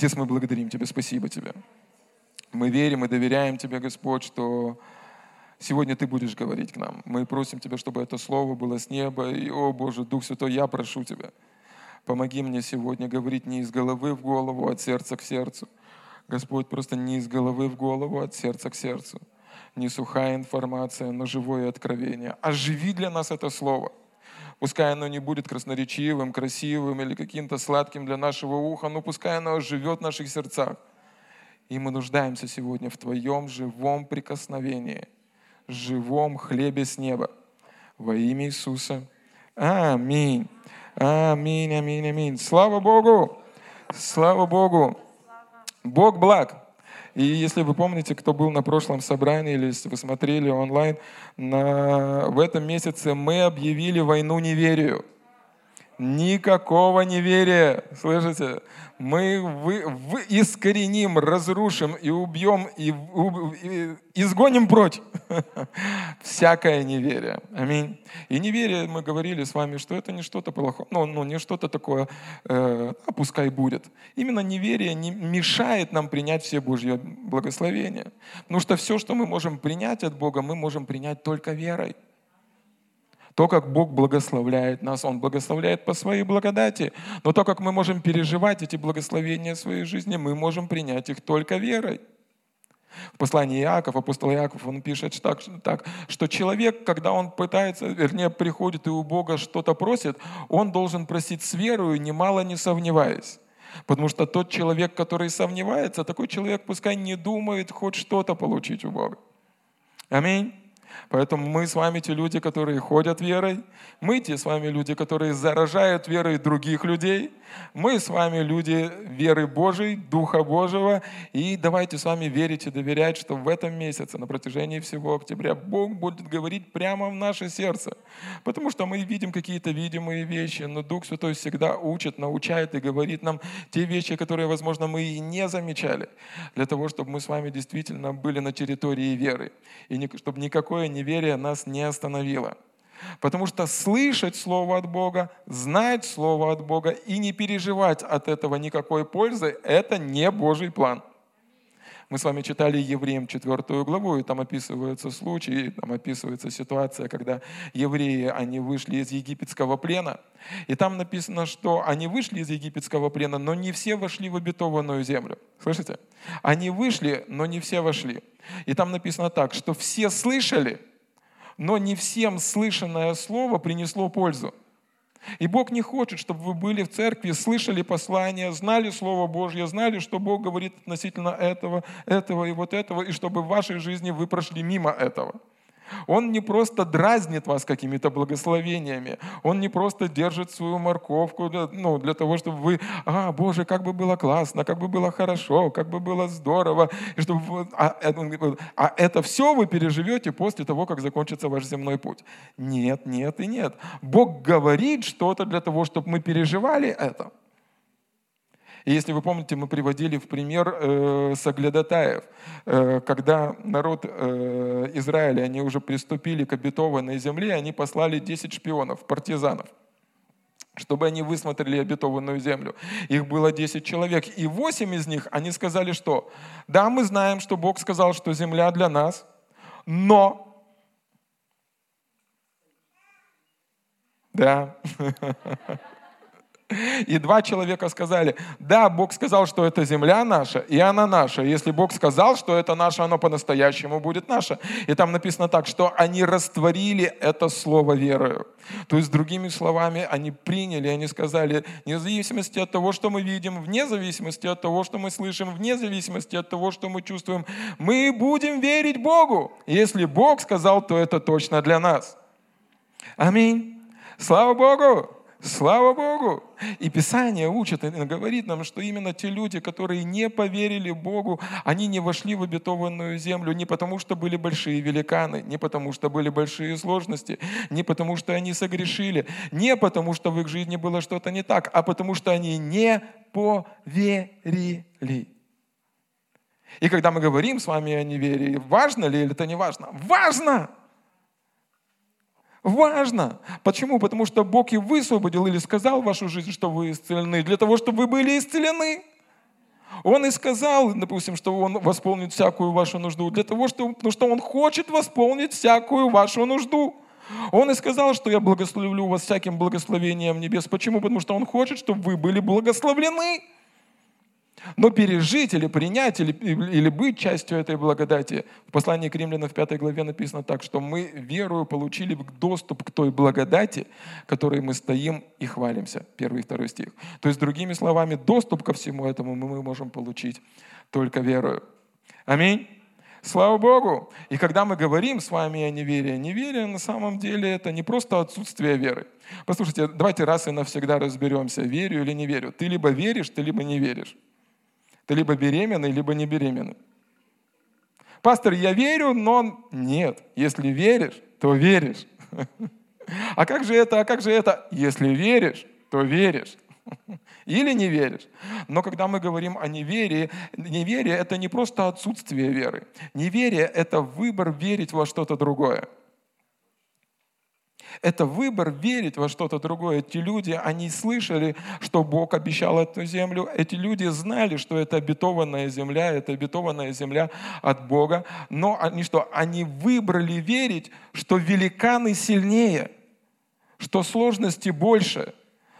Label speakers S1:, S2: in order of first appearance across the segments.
S1: Отец, мы благодарим Тебя, спасибо Тебе. Мы верим и доверяем Тебе, Господь, что сегодня Ты будешь говорить к нам. Мы просим Тебя, чтобы это слово было с неба. И, о Боже, Дух Святой, я прошу Тебя, помоги мне сегодня говорить не из головы в голову, а от сердца к сердцу. Господь, просто не из головы в голову, а от сердца к сердцу. Не сухая информация, но живое откровение. Оживи для нас это слово. Пускай оно не будет красноречивым, красивым или каким-то сладким для нашего уха, но пускай оно живет в наших сердцах. И мы нуждаемся сегодня в Твоем живом прикосновении, живом хлебе с неба. Во имя Иисуса. Аминь. Аминь, аминь, аминь. Слава Богу! Слава Богу! Бог благ. И если вы помните, кто был на прошлом собрании, или если вы смотрели онлайн, на, в этом месяце мы объявили войну неверию. Никакого неверия, слышите? Мы вы, вы искореним, разрушим и убьем, и, и изгоним прочь всякое неверие. Аминь. И неверие, мы говорили с вами, что это не что-то плохое, ну, ну не что-то такое, э, а пускай будет. Именно неверие не мешает нам принять все Божьи благословения. Потому что все, что мы можем принять от Бога, мы можем принять только верой. То, как Бог благословляет нас, Он благословляет по своей благодати. Но то, как мы можем переживать эти благословения в своей жизни, мы можем принять их только верой. В послании Иаков, апостол Иаков, он пишет так, так, что человек, когда он пытается, вернее, приходит и у Бога что-то просит, он должен просить с верою, немало не сомневаясь. Потому что тот человек, который сомневается, такой человек пускай не думает хоть что-то получить у Бога. Аминь. Поэтому мы с вами те люди, которые ходят верой. Мы те с вами люди, которые заражают верой других людей. Мы с вами люди веры Божией, Духа Божьего. И давайте с вами верить и доверять, что в этом месяце, на протяжении всего октября, Бог будет говорить прямо в наше сердце. Потому что мы видим какие-то видимые вещи, но Дух Святой всегда учит, научает и говорит нам те вещи, которые, возможно, мы и не замечали, для того, чтобы мы с вами действительно были на территории веры. И чтобы никакое неверие нас не остановило. Потому что слышать Слово от Бога, знать Слово от Бога и не переживать от этого никакой пользы – это не Божий план. Мы с вами читали Евреям 4 главу, и там описываются случаи, там описывается ситуация, когда евреи, они вышли из египетского плена. И там написано, что они вышли из египетского плена, но не все вошли в обетованную землю. Слышите? Они вышли, но не все вошли. И там написано так, что все слышали – но не всем слышанное слово принесло пользу. И Бог не хочет, чтобы вы были в церкви, слышали послание, знали Слово Божье, знали, что Бог говорит относительно этого, этого и вот этого, и чтобы в вашей жизни вы прошли мимо этого. Он не просто дразнит вас какими-то благословениями, Он не просто держит свою морковку для, ну, для того, чтобы вы, а, Боже, как бы было классно, как бы было хорошо, как бы было здорово, и чтобы, а, э, а это все вы переживете после того, как закончится ваш земной путь. Нет, нет и нет. Бог говорит что-то для того, чтобы мы переживали это. И если вы помните, мы приводили в пример э, Саглядатаев, э, когда народ э, Израиля, они уже приступили к обетованной земле, они послали 10 шпионов, партизанов чтобы они высмотрели обетованную землю. Их было 10 человек, и 8 из них, они сказали, что да, мы знаем, что Бог сказал, что земля для нас, но да, И два человека сказали, да, Бог сказал, что это земля наша, и она наша. Если Бог сказал, что это наше, оно по-настоящему будет наше. И там написано так, что они растворили это слово верою. То есть, другими словами, они приняли, они сказали, вне зависимости от того, что мы видим, вне зависимости от того, что мы слышим, вне зависимости от того, что мы чувствуем, мы будем верить Богу. Если Бог сказал, то это точно для нас. Аминь. Слава Богу! Слава Богу! И Писание учит говорит нам, что именно те люди, которые не поверили Богу, они не вошли в обетованную землю не потому, что были большие великаны, не потому, что были большие сложности, не потому, что они согрешили, не потому, что в их жизни было что-то не так, а потому, что они не поверили. И когда мы говорим с вами о неверии, важно ли или это не важно? Важно! Важно. Почему? Потому что Бог и высвободил или сказал в вашу жизнь, что вы исцелены, для того, чтобы вы были исцелены. Он и сказал, допустим, что Он восполнит всякую вашу нужду, для того, что, потому что Он хочет восполнить всякую вашу нужду. Он и сказал, что я благословлю вас всяким благословением небес. Почему? Потому что Он хочет, чтобы вы были благословлены. Но пережить или принять, или, или быть частью этой благодати, в послании к римлянам в 5 главе написано так, что мы верою получили доступ к той благодати, которой мы стоим и хвалимся. Первый и второй стих. То есть, другими словами, доступ ко всему этому мы можем получить только верою. Аминь. Слава Богу! И когда мы говорим с вами о неверии, неверие на самом деле это не просто отсутствие веры. Послушайте, давайте раз и навсегда разберемся, верю или не верю. Ты либо веришь, ты либо не веришь. Ты либо беременный, либо не беременный. Пастор, я верю, но нет. Если веришь, то веришь. А как же это, а как же это? Если веришь, то веришь. Или не веришь. Но когда мы говорим о неверии, неверие – это не просто отсутствие веры. Неверие – это выбор верить во что-то другое. Это выбор верить во что-то другое. Эти люди, они слышали, что Бог обещал эту землю. Эти люди знали, что это обетованная земля, это обетованная земля от Бога. Но они что? Они выбрали верить, что великаны сильнее, что сложности больше,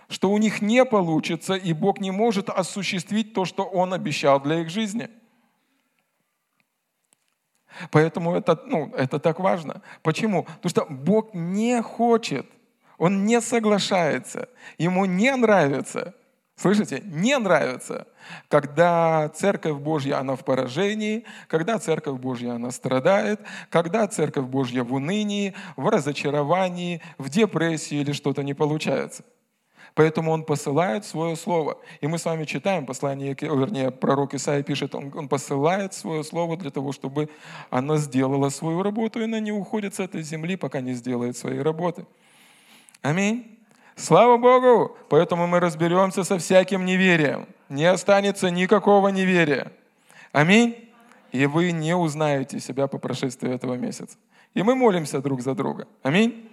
S1: что у них не получится, и Бог не может осуществить то, что Он обещал для их жизни – Поэтому это, ну, это так важно. Почему? Потому что Бог не хочет, Он не соглашается, Ему не нравится, слышите, не нравится, когда Церковь Божья, она в поражении, когда Церковь Божья, она страдает, когда Церковь Божья в унынии, в разочаровании, в депрессии или что-то не получается – Поэтому он посылает свое слово. И мы с вами читаем послание, вернее, пророк Исаия пишет, он, он посылает свое слово для того, чтобы оно сделало свою работу, и она не уходит с этой земли, пока не сделает своей работы. Аминь. Слава Богу! Поэтому мы разберемся со всяким неверием. Не останется никакого неверия. Аминь. И вы не узнаете себя по прошествии этого месяца. И мы молимся друг за друга. Аминь.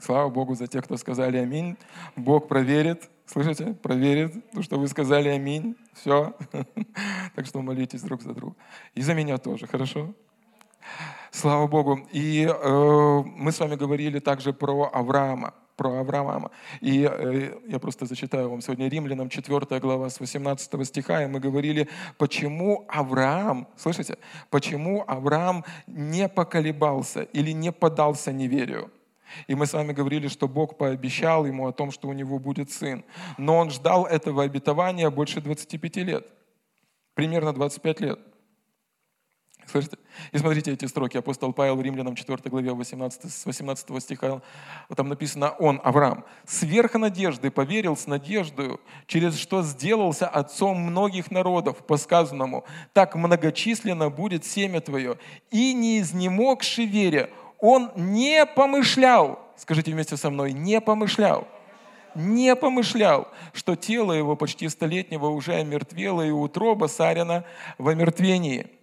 S1: Слава Богу за тех, кто сказали аминь. Бог проверит, слышите, проверит, то, что вы сказали аминь. Все. Так что молитесь друг за друга. И за меня тоже, хорошо? Слава Богу. И э, мы с вами говорили также про Авраама про Авраама. И э, я просто зачитаю вам сегодня Римлянам 4 глава с 18 стиха, и мы говорили, почему Авраам, слышите, почему Авраам не поколебался или не подался неверию. И мы с вами говорили, что Бог пообещал ему о том, что у него будет сын. Но он ждал этого обетования больше 25 лет. Примерно 25 лет. Слышите? И смотрите эти строки. Апостол Павел Римлянам 4 главе 18, с 18 стиха, там написано, он, Авраам, сверх надежды поверил с надеждой, через что сделался отцом многих народов, по сказанному, так многочисленно будет семя твое. И не изнемогши вере, он не помышлял, скажите вместе со мной, не помышлял, не помышлял, что тело его почти столетнего уже омертвело и утроба Сарина в омертвении –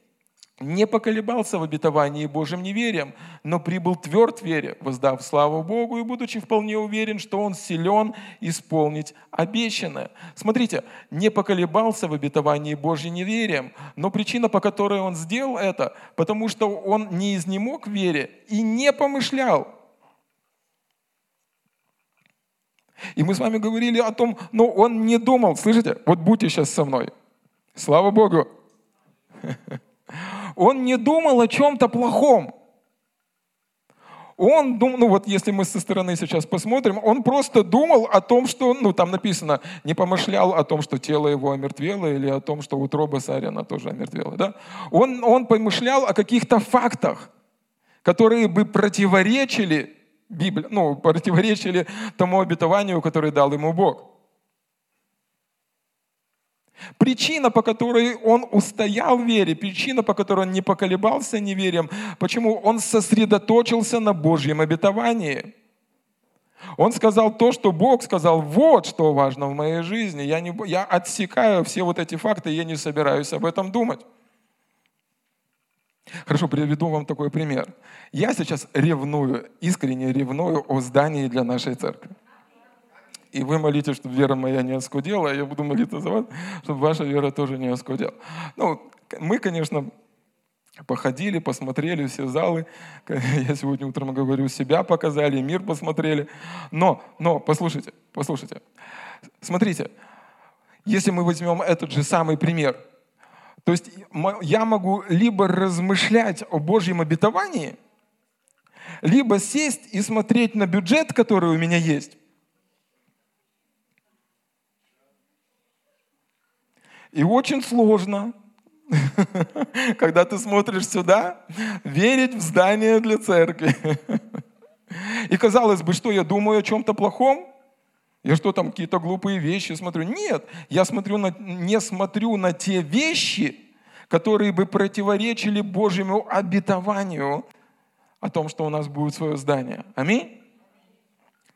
S1: не поколебался в обетовании Божьим неверием, но прибыл тверд в вере, воздав славу Богу и будучи вполне уверен, что он силен исполнить обещанное. Смотрите, не поколебался в обетовании Божьим неверием, но причина, по которой он сделал это, потому что он не изнемог в вере и не помышлял. И мы с вами говорили о том, но он не думал, слышите, вот будьте сейчас со мной. Слава Богу. Он не думал о чем-то плохом. Он думал, ну вот если мы со стороны сейчас посмотрим, он просто думал о том, что, ну там написано, не помышлял о том, что тело его омертвело или о том, что утроба Сарина тоже омертвела. Да? Он, он помышлял о каких-то фактах, которые бы противоречили Библии, ну, противоречили тому обетованию, которое дал ему Бог. Причина, по которой он устоял в вере, причина, по которой он не поколебался неверием, почему он сосредоточился на Божьем обетовании. Он сказал то, что Бог сказал, вот что важно в моей жизни. Я, не, я отсекаю все вот эти факты, я не собираюсь об этом думать. Хорошо, приведу вам такой пример. Я сейчас ревную, искренне ревную о здании для нашей церкви. И вы молитесь, чтобы вера моя не оскудела, а я буду молиться за вас, чтобы ваша вера тоже не оскудела. Ну, мы, конечно, походили, посмотрели все залы. Я сегодня утром говорю, себя показали, мир посмотрели. Но, но, послушайте, послушайте. Смотрите, если мы возьмем этот же самый пример, то есть я могу либо размышлять о Божьем обетовании, либо сесть и смотреть на бюджет, который у меня есть. И очень сложно, когда ты смотришь сюда, верить в здание для церкви. И казалось бы, что я думаю о чем-то плохом? Я что там, какие-то глупые вещи смотрю? Нет, я смотрю на, не смотрю на те вещи, которые бы противоречили Божьему обетованию о том, что у нас будет свое здание. Аминь?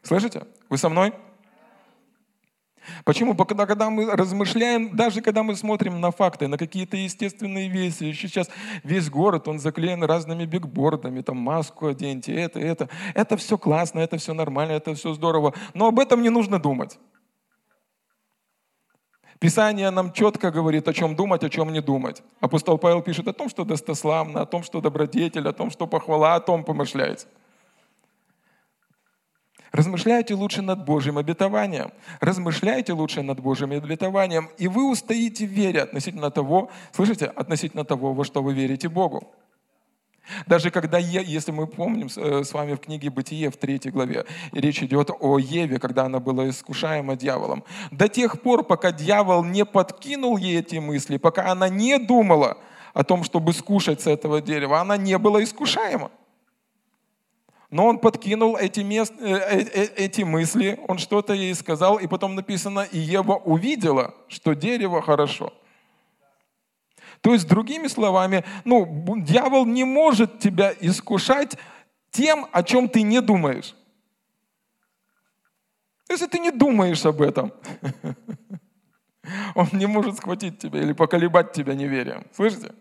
S1: Слышите? Вы со мной? Почему? Потому когда мы размышляем, даже когда мы смотрим на факты, на какие-то естественные вещи, сейчас весь город, он заклеен разными бигбордами, там маску оденьте, это, это. Это все классно, это все нормально, это все здорово. Но об этом не нужно думать. Писание нам четко говорит, о чем думать, о чем не думать. Апостол Павел пишет о том, что достославно, о том, что добродетель, о том, что похвала, о том помышляется. Размышляйте лучше над Божьим обетованием. Размышляйте лучше над Божьим обетованием, и вы устоите в вере относительно того, слышите, относительно того, во что вы верите Богу. Даже когда, если мы помним э, с вами в книге «Бытие» в третьей главе, речь идет о Еве, когда она была искушаема дьяволом. До тех пор, пока дьявол не подкинул ей эти мысли, пока она не думала о том, чтобы скушать с этого дерева, она не была искушаема. Но он подкинул эти, мест, э, э, э, эти мысли, он что-то ей сказал, и потом написано, и Ева увидела, что дерево хорошо. То есть, другими словами, ну, дьявол не может тебя искушать тем, о чем ты не думаешь. Если ты не думаешь об этом, он не может схватить тебя или поколебать тебя неверием. Слышите?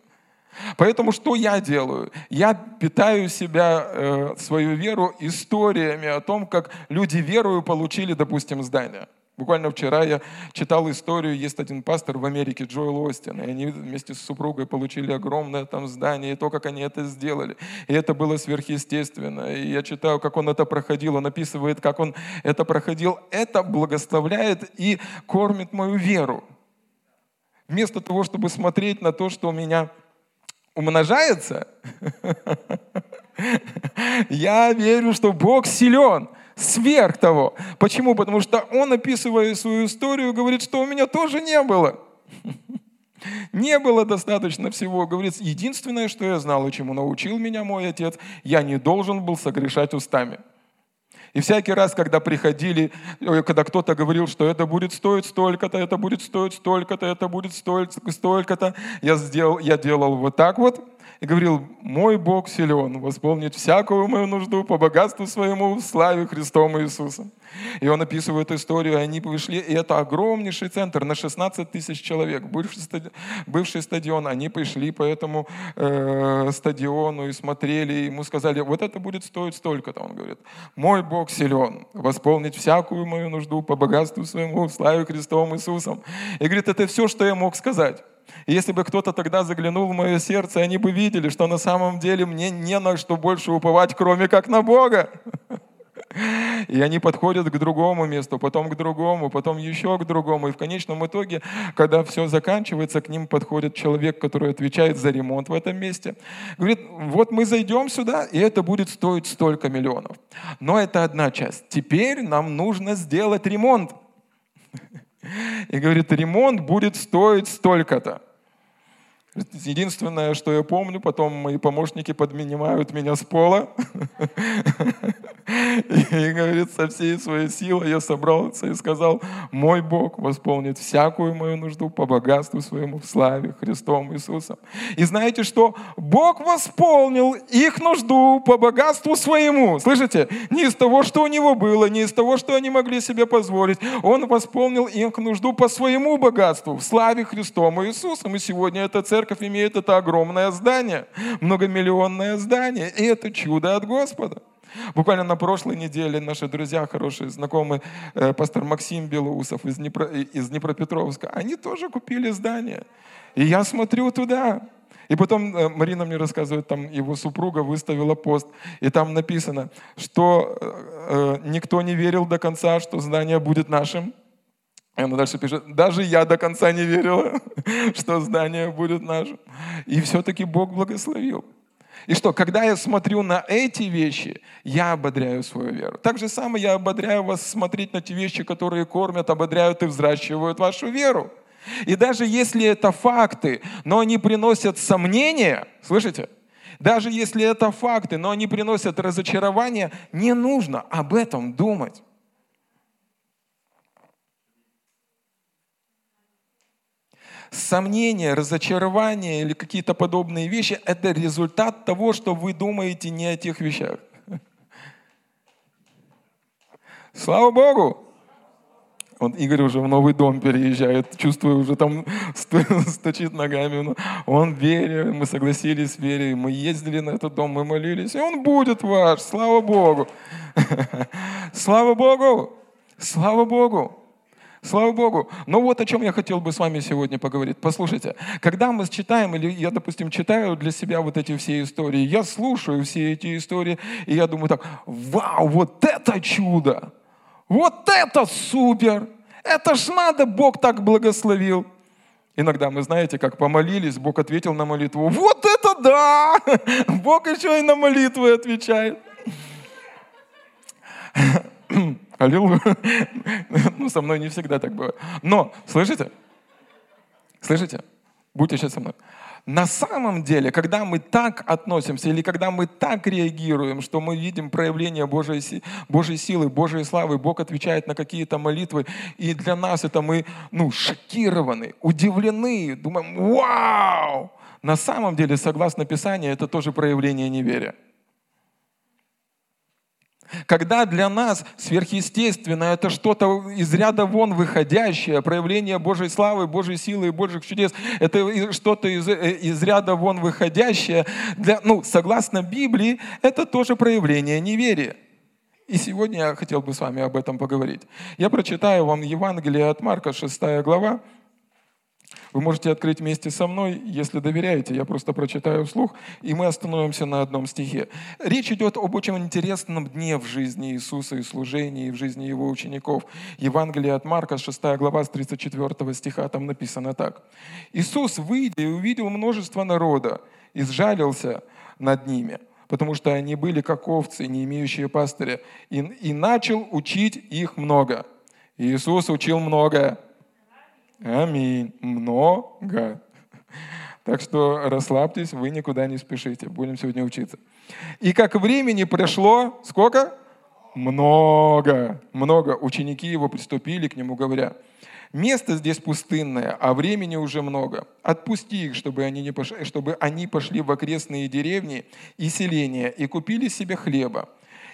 S1: Поэтому что я делаю? Я питаю себя, э, свою веру историями о том, как люди верою получили, допустим, здание. Буквально вчера я читал историю, есть один пастор в Америке, Джоэл Остин, и они вместе с супругой получили огромное там здание, и то, как они это сделали. И это было сверхъестественно. И я читаю, как он это проходил, он описывает, как он это проходил. Это благословляет и кормит мою веру. Вместо того, чтобы смотреть на то, что у меня умножается, я верю, что Бог силен сверх того. Почему? Потому что он, описывая свою историю, говорит, что у меня тоже не было. Не было достаточно всего. Говорит, единственное, что я знал и чему научил меня мой отец, я не должен был согрешать устами. И всякий раз, когда приходили, когда кто-то говорил, что это будет стоить столько-то, это будет стоить столько-то, это будет стоить столько-то, я, сделал, я делал вот так вот, и говорил, мой Бог силен восполнить всякую мою нужду по богатству своему в славе Христом Иисусом. И он описывает историю, они пришли, и это огромнейший центр на 16 тысяч человек, бывший стадион, бывший стадион. Они пришли по этому э, стадиону и смотрели, и ему сказали, вот это будет стоить столько-то. Он говорит, мой Бог силен восполнить всякую мою нужду по богатству своему в славе Христом Иисусом. И говорит, это все, что я мог сказать. И если бы кто-то тогда заглянул в мое сердце, они бы видели, что на самом деле мне не на что больше уповать, кроме как на Бога. И они подходят к другому месту, потом к другому, потом еще к другому. И в конечном итоге, когда все заканчивается, к ним подходит человек, который отвечает за ремонт в этом месте. Говорит, вот мы зайдем сюда, и это будет стоить столько миллионов. Но это одна часть. Теперь нам нужно сделать ремонт. И говорит, ремонт будет стоить столько-то. Единственное, что я помню, потом мои помощники поднимают меня с пола. И говорит, со всей своей силой я собрался и сказал, мой Бог восполнит всякую мою нужду по богатству своему в славе Христом Иисусом. И знаете что? Бог восполнил их нужду по богатству своему. Слышите? Не из того, что у него было, не из того, что они могли себе позволить. Он восполнил их нужду по своему богатству в славе Христом Иисусом. И сегодня эта церковь церковь имеет это огромное здание, многомиллионное здание, и это чудо от Господа. Буквально на прошлой неделе наши друзья, хорошие знакомые, э, пастор Максим Белоусов из, Днепро, из Днепропетровска, они тоже купили здание. И я смотрю туда. И потом э, Марина мне рассказывает, там его супруга выставила пост, и там написано, что э, никто не верил до конца, что здание будет нашим. И она дальше пишет, даже я до конца не верила, что здание будет нашим. И все-таки Бог благословил. И что, когда я смотрю на эти вещи, я ободряю свою веру. Так же самое я ободряю вас смотреть на те вещи, которые кормят, ободряют и взращивают вашу веру. И даже если это факты, но они приносят сомнения, слышите? Даже если это факты, но они приносят разочарование, не нужно об этом думать. Сомнения, разочарование или какие-то подобные вещи – это результат того, что вы думаете не о тех вещах. Слава Богу! Он, Игорь уже в новый дом переезжает, чувствую, уже там стучит ногами. Он вере, мы согласились верой, мы ездили на этот дом, мы молились, и он будет ваш, слава Богу. Слава Богу! Слава Богу! Слава Богу. Но вот о чем я хотел бы с вами сегодня поговорить. Послушайте, когда мы читаем, или я, допустим, читаю для себя вот эти все истории, я слушаю все эти истории, и я думаю так, вау, вот это чудо! Вот это супер! Это ж надо, Бог так благословил. Иногда мы, знаете, как помолились, Бог ответил на молитву. Вот это да! Бог еще и на молитвы отвечает. Аллилуйя. Ну, со мной не всегда так бывает. Но, слышите? Слышите? Будьте сейчас со мной. На самом деле, когда мы так относимся или когда мы так реагируем, что мы видим проявление Божьей, Божьей силы, Божьей славы, Бог отвечает на какие-то молитвы, и для нас это мы ну, шокированы, удивлены, думаем, вау! На самом деле, согласно Писанию, это тоже проявление неверия. Когда для нас сверхъестественное это что-то из ряда вон выходящее, проявление Божьей славы, Божьей силы и Божьих чудес, это что-то из, э, из ряда вон выходящее, для, ну, согласно Библии, это тоже проявление неверия. И сегодня я хотел бы с вами об этом поговорить. Я прочитаю вам Евангелие от Марка, 6 глава, вы можете открыть вместе со мной, если доверяете, я просто прочитаю вслух, и мы остановимся на одном стихе. Речь идет об очень интересном дне в жизни Иисуса и служении, и в жизни Его учеников. Евангелие от Марка, 6 глава, с 34 стиха, там написано так. «Иисус, выйдя и увидел множество народа, и сжалился над ними, потому что они были как овцы, не имеющие пастыря, и, и начал учить их много». Иисус учил много, Аминь. Много. Так что расслабьтесь, вы никуда не спешите. Будем сегодня учиться. И как времени прошло, сколько? Много. Много. Ученики его приступили к нему, говоря, место здесь пустынное, а времени уже много. Отпусти их, чтобы они, не пошли, чтобы они пошли в окрестные деревни и селения и купили себе хлеба,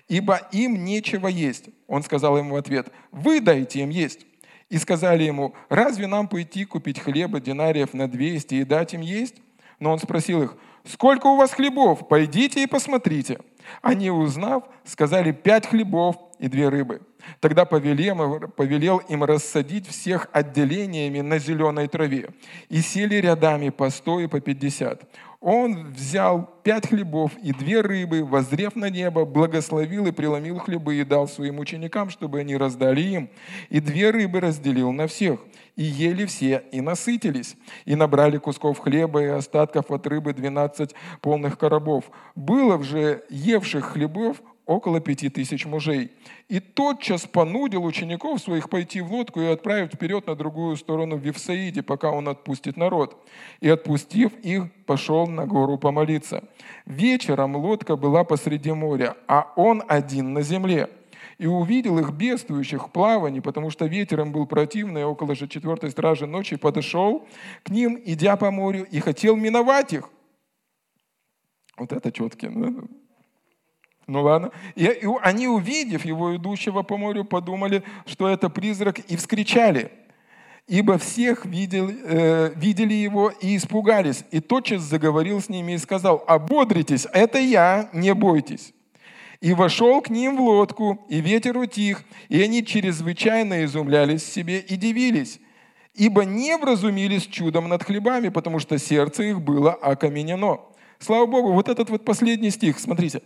S1: ибо им нечего есть. Он сказал ему в ответ, вы дайте им есть. И сказали ему, разве нам пойти купить хлеба динариев на 200 и дать им есть? Но он спросил их, сколько у вас хлебов? Пойдите и посмотрите. Они, узнав, сказали, пять хлебов и две рыбы. Тогда повелел, повелел им рассадить всех отделениями на зеленой траве. И сели рядами по сто и по пятьдесят. Он взял пять хлебов и две рыбы, возрев на небо, благословил и преломил хлебы и дал своим ученикам, чтобы они раздали им. И две рыбы разделил на всех. И ели все, и насытились, и набрали кусков хлеба и остатков от рыбы двенадцать полных коробов. Было же евших хлебов около пяти тысяч мужей. И тотчас понудил учеников своих пойти в лодку и отправить вперед на другую сторону в Вифсаиде, пока он отпустит народ. И отпустив их, пошел на гору помолиться. Вечером лодка была посреди моря, а он один на земле. И увидел их бедствующих в плавании, потому что ветер им был противный, около же четвертой стражи ночи подошел к ним, идя по морю, и хотел миновать их. Вот это четкие. Ну, ну ладно. И, они, увидев его, идущего по морю, подумали, что это призрак, и вскричали. Ибо всех видел, э, видели его и испугались. И тотчас заговорил с ними и сказал, ободритесь, это я, не бойтесь. И вошел к ним в лодку, и ветер утих, и они чрезвычайно изумлялись себе и дивились, ибо не вразумились чудом над хлебами, потому что сердце их было окаменено. Слава Богу, вот этот вот последний стих, смотрите.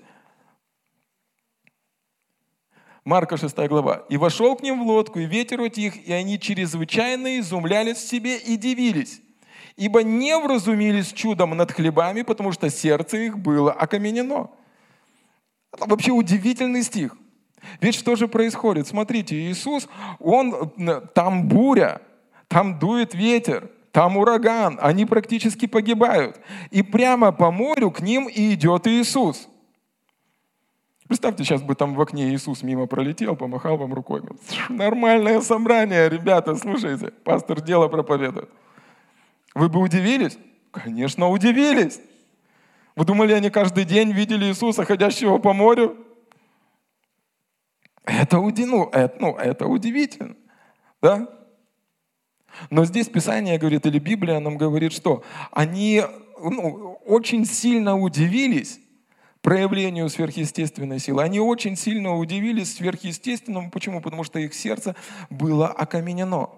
S1: Марка 6 глава. «И вошел к ним в лодку, и ветер утих, и они чрезвычайно изумлялись в себе и дивились, ибо не вразумились чудом над хлебами, потому что сердце их было окаменено». Это вообще удивительный стих. Ведь что же происходит? Смотрите, Иисус, Он, там буря, там дует ветер, там ураган, они практически погибают. И прямо по морю к ним и идет Иисус. Представьте, сейчас бы там в окне Иисус мимо пролетел, помахал вам рукой. Нормальное собрание, ребята, слушайте, пастор дело проповедует. Вы бы удивились? Конечно, удивились. Вы думали, они каждый день видели Иисуса, ходящего по морю? Это, ну, это, ну, это удивительно. Да? Но здесь Писание говорит, или Библия нам говорит, что они ну, очень сильно удивились проявлению сверхъестественной силы. Они очень сильно удивились сверхъестественному. Почему? Потому что их сердце было окаменено.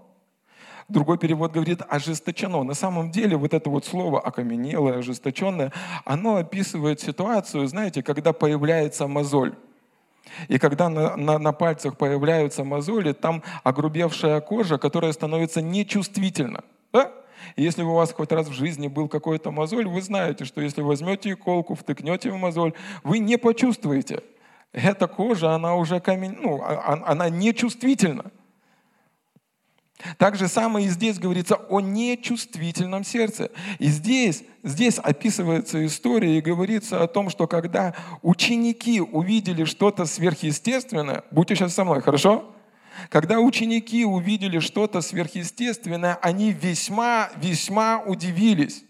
S1: Другой перевод говорит ожесточено. На самом деле вот это вот слово окаменелое, ожесточенное, оно описывает ситуацию, знаете, когда появляется мозоль. И когда на, на, на пальцах появляются мозоли, там огрубевшая кожа, которая становится нечувствительна. Да? Если у вас хоть раз в жизни был какой-то мозоль, вы знаете, что если возьмете иголку, втыкнете в мозоль, вы не почувствуете. Эта кожа, она уже камень, ну, а, а, она нечувствительна. Так же самое и здесь говорится о нечувствительном сердце. И здесь, здесь описывается история и говорится о том, что когда ученики увидели что-то сверхъестественное, будьте сейчас со мной, хорошо? Когда ученики увидели что-то сверхъестественное, они весьма, весьма удивились.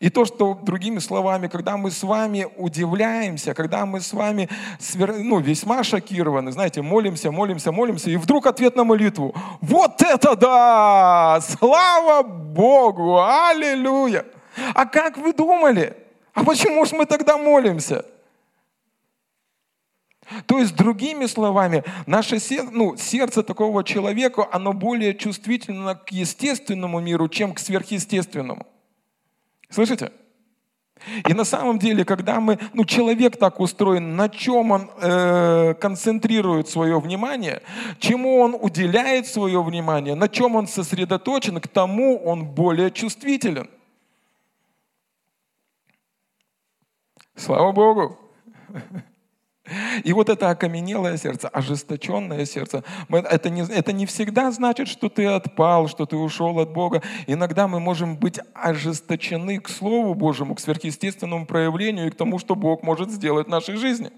S1: И то, что, другими словами, когда мы с вами удивляемся, когда мы с вами ну, весьма шокированы, знаете, молимся, молимся, молимся, и вдруг ответ на молитву. Вот это да! Слава Богу! Аллилуйя! А как вы думали? А почему же мы тогда молимся? То есть, другими словами, наше сердце, ну, сердце такого человека, оно более чувствительно к естественному миру, чем к сверхъестественному. Слышите? И на самом деле, когда мы, ну, человек так устроен, на чем он э, концентрирует свое внимание, чему он уделяет свое внимание, на чем он сосредоточен, к тому он более чувствителен. Слава Богу! И вот это окаменелое сердце, ожесточенное сердце, это не, это не всегда значит, что ты отпал, что ты ушел от Бога. Иногда мы можем быть ожесточены к Слову Божьему, к сверхъестественному проявлению и к тому, что Бог может сделать в нашей жизни.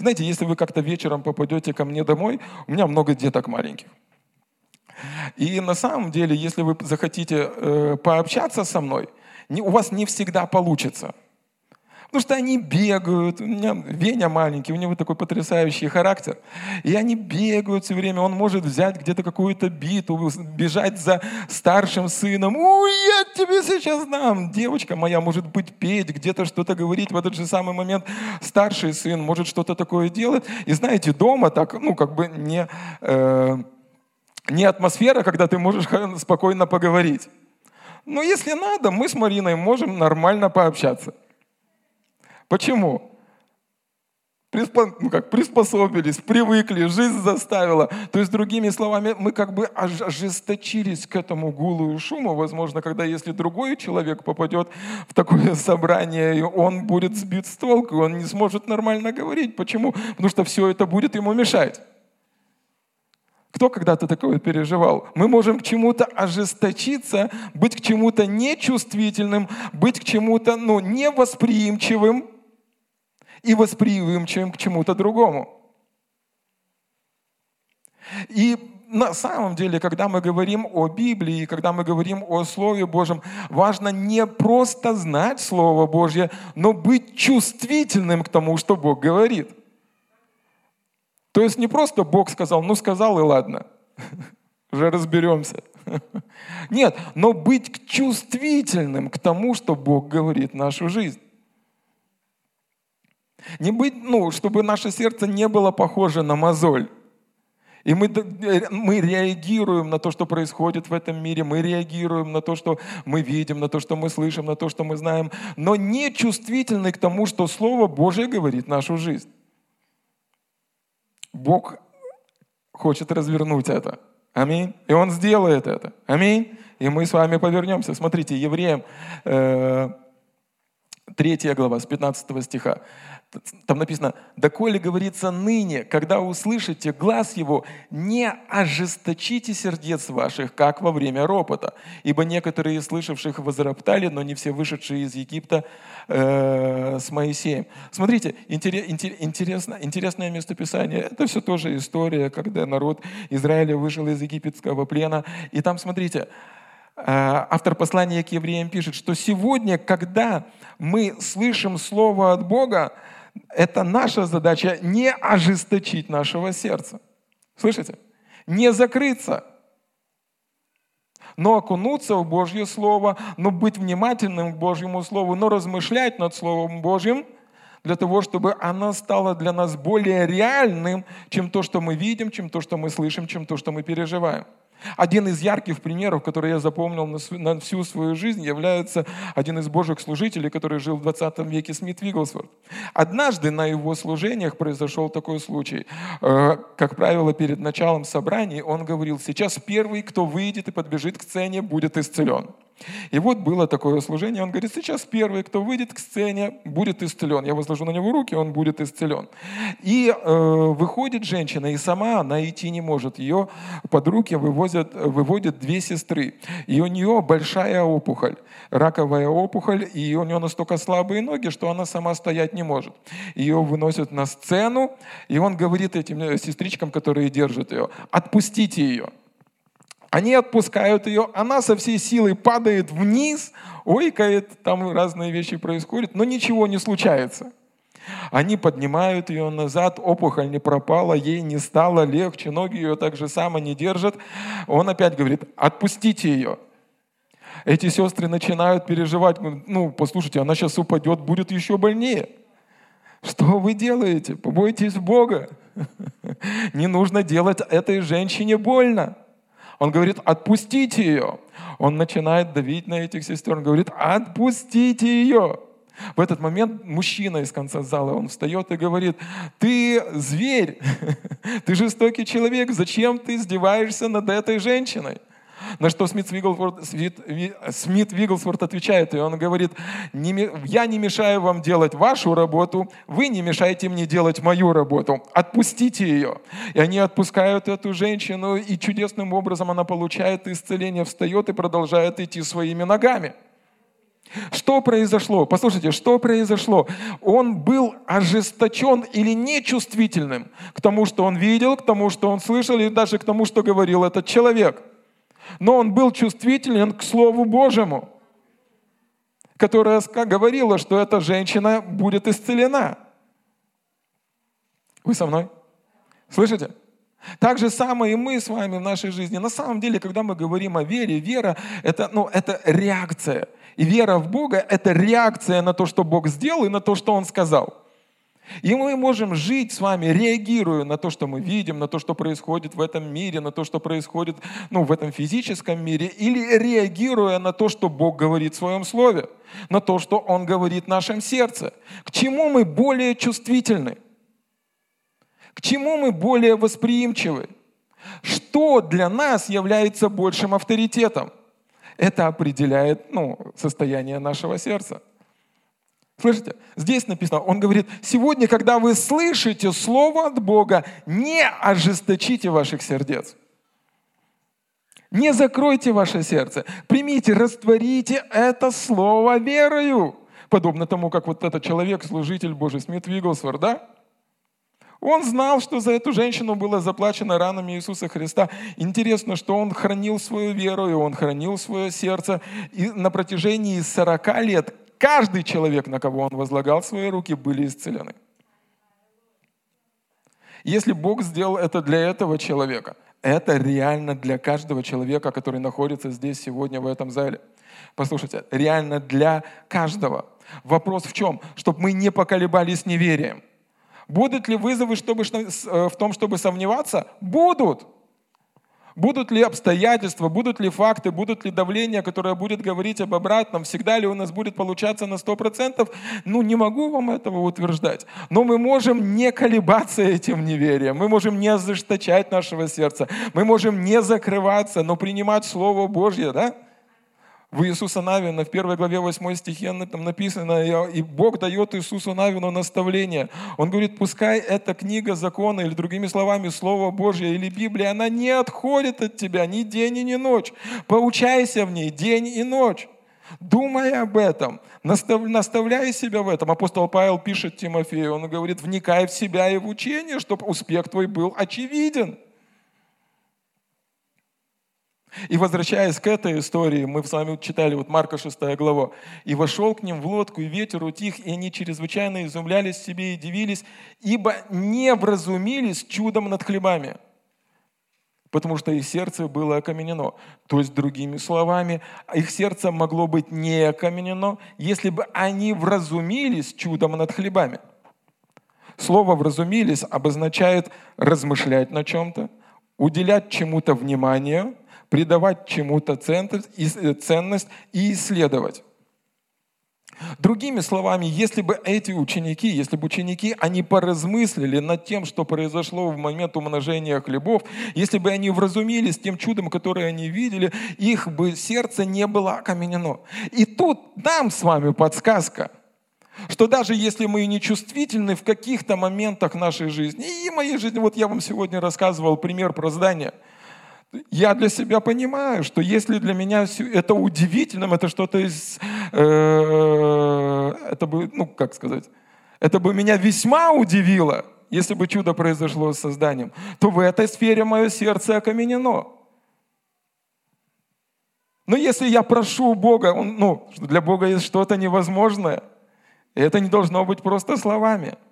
S1: Знаете, если вы как-то вечером попадете ко мне домой, у меня много деток маленьких. И на самом деле, если вы захотите э, пообщаться со мной, не, у вас не всегда получится – Потому что они бегают. У меня Веня маленький, у него такой потрясающий характер. И они бегают все время. Он может взять где-то какую-то биту, бежать за старшим сыном. Ой, я тебе сейчас дам. Девочка моя может быть петь, где-то что-то говорить. В этот же самый момент старший сын может что-то такое делать. И знаете, дома так, ну, как бы не, э, не атмосфера, когда ты можешь спокойно поговорить. Но если надо, мы с Мариной можем нормально пообщаться. Почему? Приспо, ну как, приспособились, привыкли, жизнь заставила. То есть, другими словами, мы как бы ожесточились к этому гулу и шуму. Возможно, когда если другой человек попадет в такое собрание, он будет сбит с толку, он не сможет нормально говорить. Почему? Потому что все это будет ему мешать. Кто когда-то такое переживал? Мы можем к чему-то ожесточиться, быть к чему-то нечувствительным, быть к чему-то ну, невосприимчивым, и восприимчивым к чему-то другому. И на самом деле, когда мы говорим о Библии, когда мы говорим о Слове Божьем, важно не просто знать Слово Божье, но быть чувствительным к тому, что Бог говорит. То есть не просто Бог сказал, ну сказал и ладно, уже разберемся. Нет, но быть чувствительным к тому, что Бог говорит в нашу жизнь. Не быть, ну, чтобы наше сердце не было похоже на мозоль. И мы, мы реагируем на то, что происходит в этом мире, мы реагируем на то, что мы видим, на то, что мы слышим, на то, что мы знаем, но не чувствительны к тому, что Слово Божье говорит нашу жизнь. Бог хочет развернуть это. Аминь. И Он сделает это. Аминь. И мы с вами повернемся. Смотрите, Евреям э, 3 глава, с 15 стиха. Там написано, «Доколе, говорится, ныне, когда услышите глаз его, не ожесточите сердец ваших, как во время ропота. Ибо некоторые слышавших возроптали, но не все вышедшие из Египта э, с Моисеем». Смотрите, интересно, интересное местописание. Это все тоже история, когда народ Израиля вышел из египетского плена. И там, смотрите, автор послания к евреям пишет, что сегодня, когда мы слышим Слово от Бога, это наша задача не ожесточить нашего сердца. Слышите? Не закрыться, но окунуться в Божье Слово, но быть внимательным к Божьему Слову, но размышлять над Словом Божьим для того, чтобы оно стало для нас более реальным, чем то, что мы видим, чем то, что мы слышим, чем то, что мы переживаем. Один из ярких примеров, который я запомнил на всю свою жизнь, является один из божьих служителей, который жил в 20 веке, Смит Вигглсворт. Однажды на его служениях произошел такой случай. Э, как правило, перед началом собраний он говорил, сейчас первый, кто выйдет и подбежит к сцене, будет исцелен. И вот было такое служение, он говорит, сейчас первый, кто выйдет к сцене, будет исцелен. Я возложу на него руки, он будет исцелен. И э, выходит женщина, и сама она идти не может. Ее под руки вывозят, выводят две сестры. И у нее большая опухоль, раковая опухоль, и у нее настолько слабые ноги, что она сама стоять не может. Ее выносят на сцену, и он говорит этим сестричкам, которые держат ее, отпустите ее. Они отпускают ее, она со всей силой падает вниз, ойкает, там разные вещи происходят, но ничего не случается. Они поднимают ее назад, опухоль не пропала, ей не стало легче, ноги ее так же само не держат. Он опять говорит, отпустите ее. Эти сестры начинают переживать, ну, послушайте, она сейчас упадет, будет еще больнее. Что вы делаете? Побойтесь Бога. Не нужно делать этой женщине больно. Он говорит, отпустите ее. Он начинает давить на этих сестер. Он говорит, отпустите ее. В этот момент мужчина из конца зала, он встает и говорит, ты зверь, ты жестокий человек, зачем ты издеваешься над этой женщиной? На что Смит Вигглсворт, Смит, Вигглсворт отвечает, и он говорит, я не мешаю вам делать вашу работу, вы не мешаете мне делать мою работу, отпустите ее. И они отпускают эту женщину, и чудесным образом она получает исцеление, встает и продолжает идти своими ногами. Что произошло? Послушайте, что произошло? Он был ожесточен или нечувствительным к тому, что он видел, к тому, что он слышал, и даже к тому, что говорил этот человек – но он был чувствителен к Слову Божьему, которое говорило, что эта женщина будет исцелена. Вы со мной? Слышите? Так же самое и мы с вами в нашей жизни. На самом деле, когда мы говорим о вере, вера это, ну, это реакция. И вера в Бога – это реакция на то, что Бог сделал и на то, что Он сказал. И мы можем жить с вами, реагируя на то, что мы видим, на то, что происходит в этом мире, на то, что происходит ну, в этом физическом мире, или реагируя на то, что Бог говорит в Своем Слове, на то, что Он говорит в нашем сердце. К чему мы более чувствительны? К чему мы более восприимчивы? Что для нас является большим авторитетом? Это определяет ну, состояние нашего сердца. Слышите? Здесь написано, он говорит, сегодня, когда вы слышите Слово от Бога, не ожесточите ваших сердец. Не закройте ваше сердце. Примите, растворите это Слово верою. Подобно тому, как вот этот человек, служитель Божий, Смит Вигглсворт, да? Он знал, что за эту женщину было заплачено ранами Иисуса Христа. Интересно, что он хранил свою веру, и он хранил свое сердце. И на протяжении 40 лет каждый человек, на кого он возлагал свои руки, были исцелены. Если Бог сделал это для этого человека, это реально для каждого человека, который находится здесь сегодня в этом зале. Послушайте, реально для каждого. Вопрос в чем? Чтобы мы не поколебались неверием. Будут ли вызовы чтобы, э, в том, чтобы сомневаться? Будут. Будут ли обстоятельства, будут ли факты, будут ли давление, которое будет говорить об обратном, всегда ли у нас будет получаться на 100%, ну не могу вам этого утверждать. Но мы можем не колебаться этим неверием, мы можем не ожесточать нашего сердца, мы можем не закрываться, но принимать Слово Божье, да? В Иисуса Навина, в первой главе 8 стихе там написано, и Бог дает Иисусу Навину наставление. Он говорит, пускай эта книга закона, или другими словами, Слово Божье или Библия, она не отходит от тебя ни день ни ночь. Поучайся в ней день и ночь. Думай об этом, наставляй себя в этом. Апостол Павел пишет Тимофею, он говорит, вникай в себя и в учение, чтобы успех твой был очевиден. И возвращаясь к этой истории, мы с вами читали вот Марка 6 глава. «И вошел к ним в лодку, и ветер утих, и они чрезвычайно изумлялись себе и дивились, ибо не вразумились чудом над хлебами» потому что их сердце было окаменено. То есть, другими словами, их сердце могло быть не окаменено, если бы они вразумились чудом над хлебами. Слово «вразумились» обозначает размышлять на чем-то, уделять чему-то внимание – придавать чему-то э, ценность и исследовать. Другими словами, если бы эти ученики, если бы ученики, они поразмыслили над тем, что произошло в момент умножения хлебов, если бы они вразумились тем чудом, которое они видели, их бы сердце не было окаменено. И тут нам с вами подсказка, что даже если мы не чувствительны в каких-то моментах нашей жизни, и моей жизни, вот я вам сегодня рассказывал пример про здание – я для себя понимаю, что если для меня это удивительным, это что-то из... Э, это бы, ну, как сказать, это бы меня весьма удивило, если бы чудо произошло с созданием, то в этой сфере мое сердце окаменено. Но если я прошу Бога, он, ну, для Бога есть что-то невозможное, это не должно быть просто словами –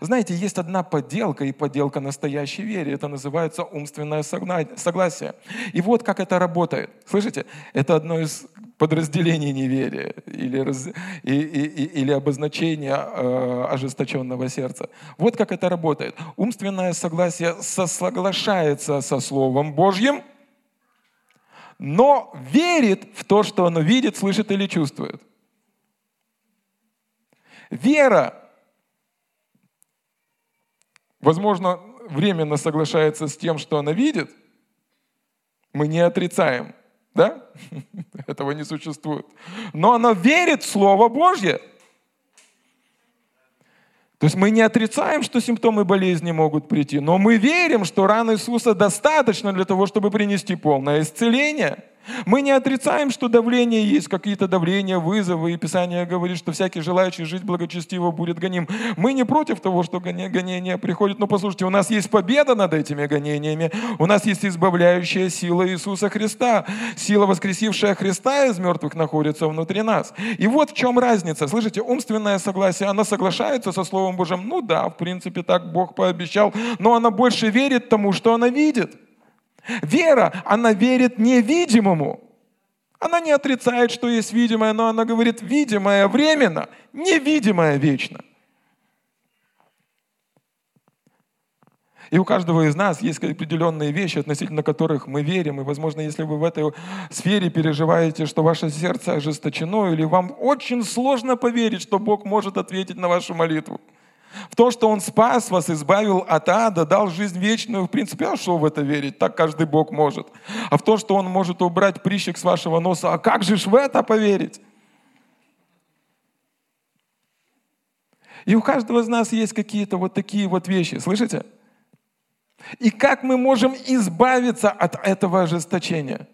S1: знаете, есть одна подделка и подделка настоящей вере. Это называется умственное согласие. И вот как это работает. Слышите? Это одно из подразделений неверия или, раз, и, и, или обозначения э, ожесточенного сердца. Вот как это работает. Умственное согласие соглашается со Словом Божьим, но верит в то, что оно видит, слышит или чувствует. Вера возможно, временно соглашается с тем, что она видит, мы не отрицаем, да? Этого не существует. Но она верит в Слово Божье. То есть мы не отрицаем, что симптомы болезни могут прийти, но мы верим, что раны Иисуса достаточно для того, чтобы принести полное исцеление – мы не отрицаем, что давление есть, какие-то давления, вызовы, и Писание говорит, что всякий желающий жить благочестиво будет гоним. Мы не против того, что гонения приходят, но послушайте, у нас есть победа над этими гонениями, у нас есть избавляющая сила Иисуса Христа, сила, воскресившая Христа из мертвых, находится внутри нас. И вот в чем разница. Слышите, умственное согласие, она соглашается со Словом Божьим, ну да, в принципе, так Бог пообещал, но она больше верит тому, что она видит. Вера, она верит невидимому. Она не отрицает, что есть видимое, но она говорит, видимое временно, невидимое вечно. И у каждого из нас есть определенные вещи, относительно которых мы верим. И, возможно, если вы в этой сфере переживаете, что ваше сердце ожесточено, или вам очень сложно поверить, что Бог может ответить на вашу молитву – в то, что Он спас вас, избавил от ада, дал жизнь вечную, в принципе, а что в это верить? Так каждый Бог может. А в то, что Он может убрать прищик с вашего носа, а как же ж в это поверить? И у каждого из нас есть какие-то вот такие вот вещи, слышите? И как мы можем избавиться от этого ожесточения?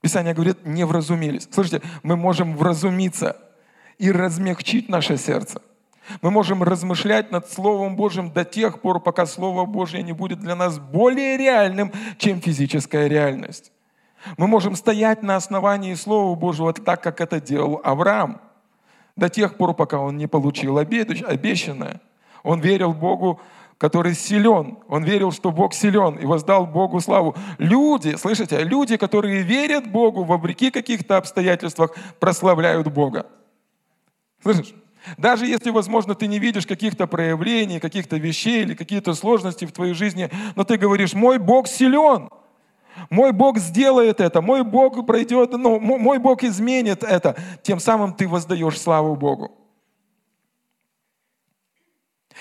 S1: Писание говорит, не вразумились. Слышите, мы можем вразумиться и размягчить наше сердце – мы можем размышлять над Словом Божьим до тех пор, пока Слово Божье не будет для нас более реальным, чем физическая реальность. Мы можем стоять на основании Слова Божьего так, как это делал Авраам, до тех пор, пока он не получил обещанное. Он верил Богу, который силен. Он верил, что Бог силен и воздал Богу славу. Люди, слышите, люди, которые верят Богу вопреки каких-то обстоятельствах, прославляют Бога. Слышишь? Даже если, возможно, ты не видишь каких-то проявлений, каких-то вещей или какие-то сложности в твоей жизни, но ты говоришь, мой Бог силен, мой Бог сделает это, мой Бог пройдет, ну, мой Бог изменит это. Тем самым ты воздаешь славу Богу.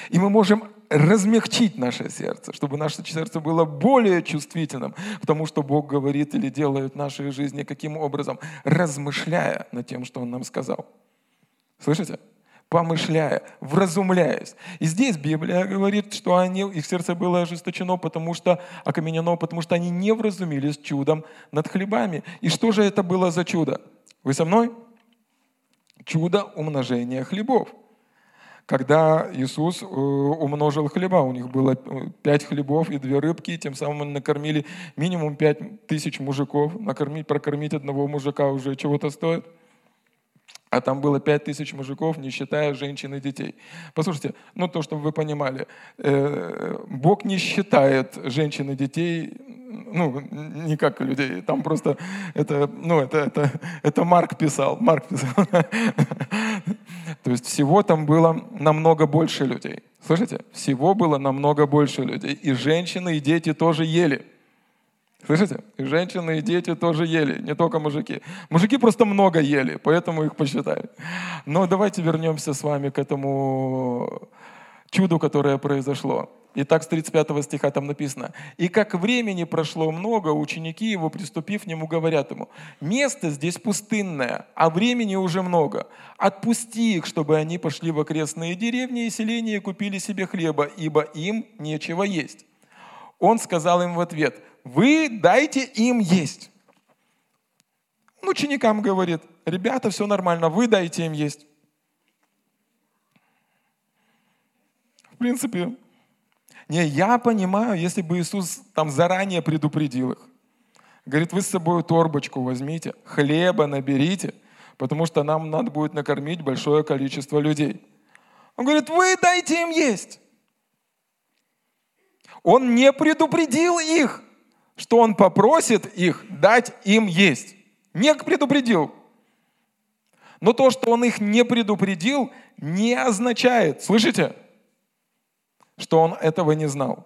S1: И мы можем размягчить наше сердце, чтобы наше сердце было более чувствительным к тому, что Бог говорит или делает в нашей жизни, каким образом, размышляя над тем, что Он нам сказал. Слышите? Помышляя, вразумляясь. И здесь Библия говорит, что они, их сердце было ожесточено, потому что окаменено, потому что они не вразумились чудом над хлебами. И что же это было за чудо? Вы со мной? Чудо умножения хлебов. Когда Иисус э, умножил хлеба, у них было э, пять хлебов и две рыбки, тем самым накормили минимум пять тысяч мужиков. Накормить, прокормить одного мужика уже чего-то стоит – а там было пять тысяч мужиков, не считая женщин и детей. Послушайте, ну то, чтобы вы понимали, э, Бог не считает женщин и детей, ну, не как людей, там просто, это, ну, это, это, это Марк писал, Марк писал. То есть всего там было намного больше людей. Слышите? Всего было намного больше людей. И женщины, и дети тоже ели. Слышите? И женщины, и дети тоже ели, не только мужики. Мужики просто много ели, поэтому их посчитали. Но давайте вернемся с вами к этому чуду, которое произошло. Итак, с 35 стиха там написано. «И как времени прошло много, ученики его, приступив к нему, говорят ему, место здесь пустынное, а времени уже много. Отпусти их, чтобы они пошли в окрестные деревни и селения и купили себе хлеба, ибо им нечего есть». Он сказал им в ответ – вы дайте им есть. Он ученикам говорит, ребята, все нормально, вы дайте им есть. В принципе, не, я понимаю, если бы Иисус там заранее предупредил их. Говорит, вы с собой торбочку возьмите, хлеба наберите, потому что нам надо будет накормить большое количество людей. Он говорит, вы дайте им есть. Он не предупредил их что он попросит их дать им есть. Не предупредил. Но то, что он их не предупредил, не означает, слышите, что он этого не знал.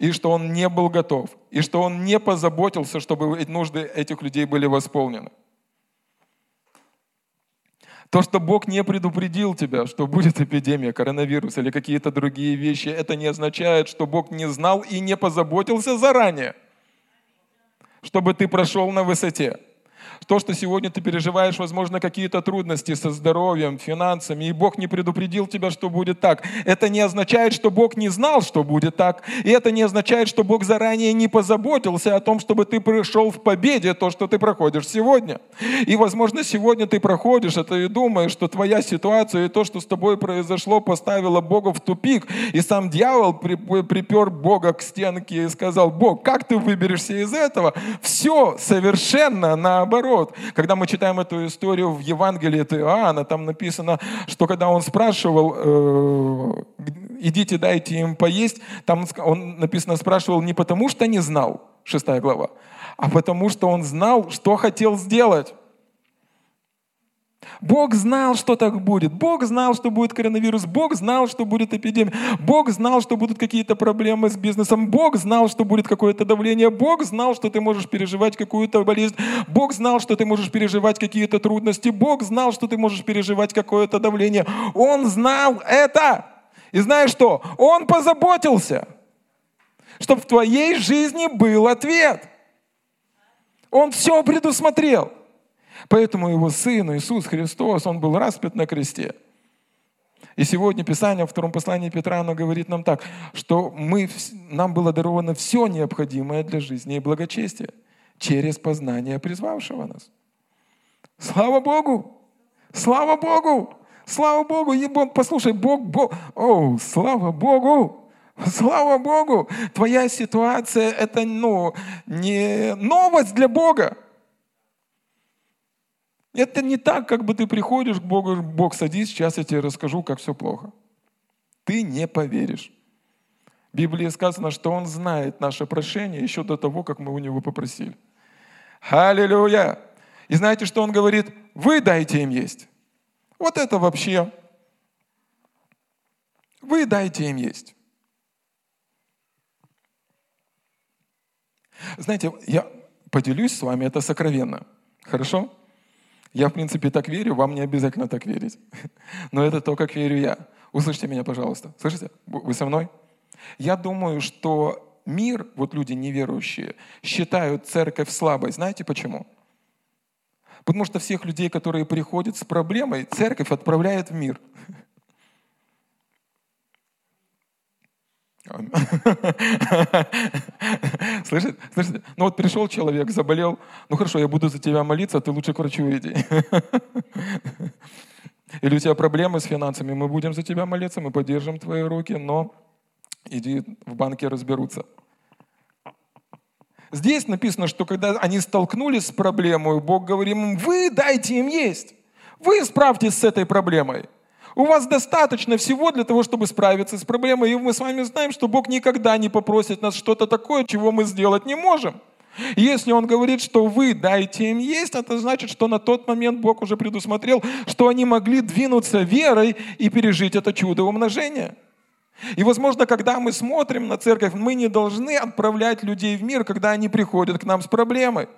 S1: И что он не был готов. И что он не позаботился, чтобы нужды этих людей были восполнены. То, что Бог не предупредил тебя, что будет эпидемия, коронавирус или какие-то другие вещи, это не означает, что Бог не знал и не позаботился заранее, чтобы ты прошел на высоте. То, что сегодня ты переживаешь, возможно, какие-то трудности со здоровьем, финансами, и Бог не предупредил тебя, что будет так. Это не означает, что Бог не знал, что будет так. И это не означает, что Бог заранее не позаботился о том, чтобы ты пришел в победе то, что ты проходишь сегодня. И, возможно, сегодня ты проходишь это и думаешь, что твоя ситуация и то, что с тобой произошло, поставило Бога в тупик. И сам дьявол припер Бога к стенке и сказал, Бог, как ты выберешься из этого? Все совершенно наоборот наоборот. Когда мы читаем эту историю в Евангелии от Иоанна, там написано, что когда он спрашивал, э, идите дайте им поесть, там он написано спрашивал не потому, что не знал, шестая глава, а потому что он знал, что хотел сделать. Бог знал, что так будет. Бог знал, что будет коронавирус. Бог знал, что будет эпидемия. Бог знал, что будут какие-то проблемы с бизнесом. Бог знал, что будет какое-то давление. Бог знал, что ты можешь переживать какую-то болезнь. Бог знал, что ты можешь переживать какие-то трудности. Бог знал, что ты можешь переживать какое-то давление. Он знал это. И знаешь что? Он позаботился, чтобы в твоей жизни был ответ. Он все предусмотрел. Поэтому его сын Иисус Христос, он был распят на кресте. И сегодня Писание во втором послании Петра, оно говорит нам так, что мы, нам было даровано все необходимое для жизни и благочестия через познание призвавшего нас. Слава Богу! Слава Богу! Слава Богу! И послушай, Бог, Бог, о, слава Богу! Слава Богу! Твоя ситуация – это ну, не новость для Бога. Это не так, как бы ты приходишь к Богу, Бог, садись, сейчас я тебе расскажу, как все плохо. Ты не поверишь. В Библии сказано, что Он знает наше прошение еще до того, как мы у Него попросили. Аллилуйя! И знаете, что Он говорит? Вы дайте им есть. Вот это вообще. Вы дайте им есть. Знаете, я поделюсь с вами, это сокровенно. Хорошо? Я, в принципе, так верю, вам не обязательно так верить. Но это то, как верю я. Услышьте меня, пожалуйста. Слышите? Вы со мной? Я думаю, что мир, вот люди неверующие, считают церковь слабой. Знаете почему? Потому что всех людей, которые приходят с проблемой, церковь отправляет в мир. Слышите? Слышите? Ну вот пришел человек, заболел. Ну хорошо, я буду за тебя молиться, а ты лучше к врачу иди. Или у тебя проблемы с финансами, мы будем за тебя молиться, мы поддержим твои руки, но иди в банке разберутся. Здесь написано, что когда они столкнулись с проблемой, Бог говорит им, вы дайте им есть. Вы справьтесь с этой проблемой. У вас достаточно всего для того, чтобы справиться с проблемой. И мы с вами знаем, что Бог никогда не попросит нас что-то такое, чего мы сделать не можем. Если Он говорит, что вы дайте им есть, это значит, что на тот момент Бог уже предусмотрел, что они могли двинуться верой и пережить это чудо умножения. И, возможно, когда мы смотрим на церковь, мы не должны отправлять людей в мир, когда они приходят к нам с проблемой.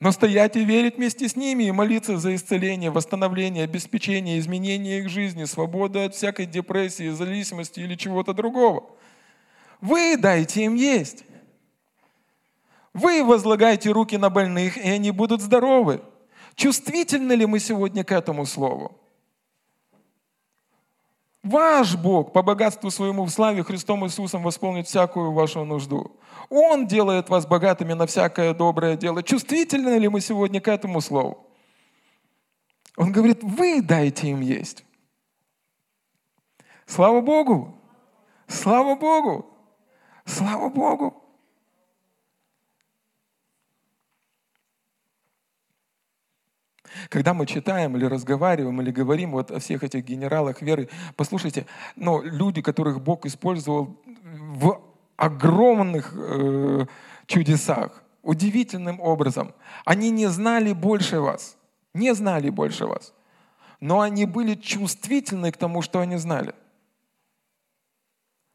S1: Но стоять и верить вместе с ними и молиться за исцеление, восстановление, обеспечение, изменение их жизни, свободу от всякой депрессии, зависимости или чего-то другого. Вы дайте им есть. Вы возлагайте руки на больных, и они будут здоровы. Чувствительны ли мы сегодня к этому слову? Ваш Бог по богатству своему в славе Христом Иисусом восполнит всякую вашу нужду. Он делает вас богатыми на всякое доброе дело. Чувствительны ли мы сегодня к этому слову? Он говорит, вы дайте им есть. Слава Богу! Слава Богу! Слава Богу! Когда мы читаем или разговариваем, или говорим вот о всех этих генералах веры, послушайте, но люди, которых Бог использовал в огромных э, чудесах, удивительным образом, они не знали больше вас, не знали больше вас, но они были чувствительны к тому, что они знали.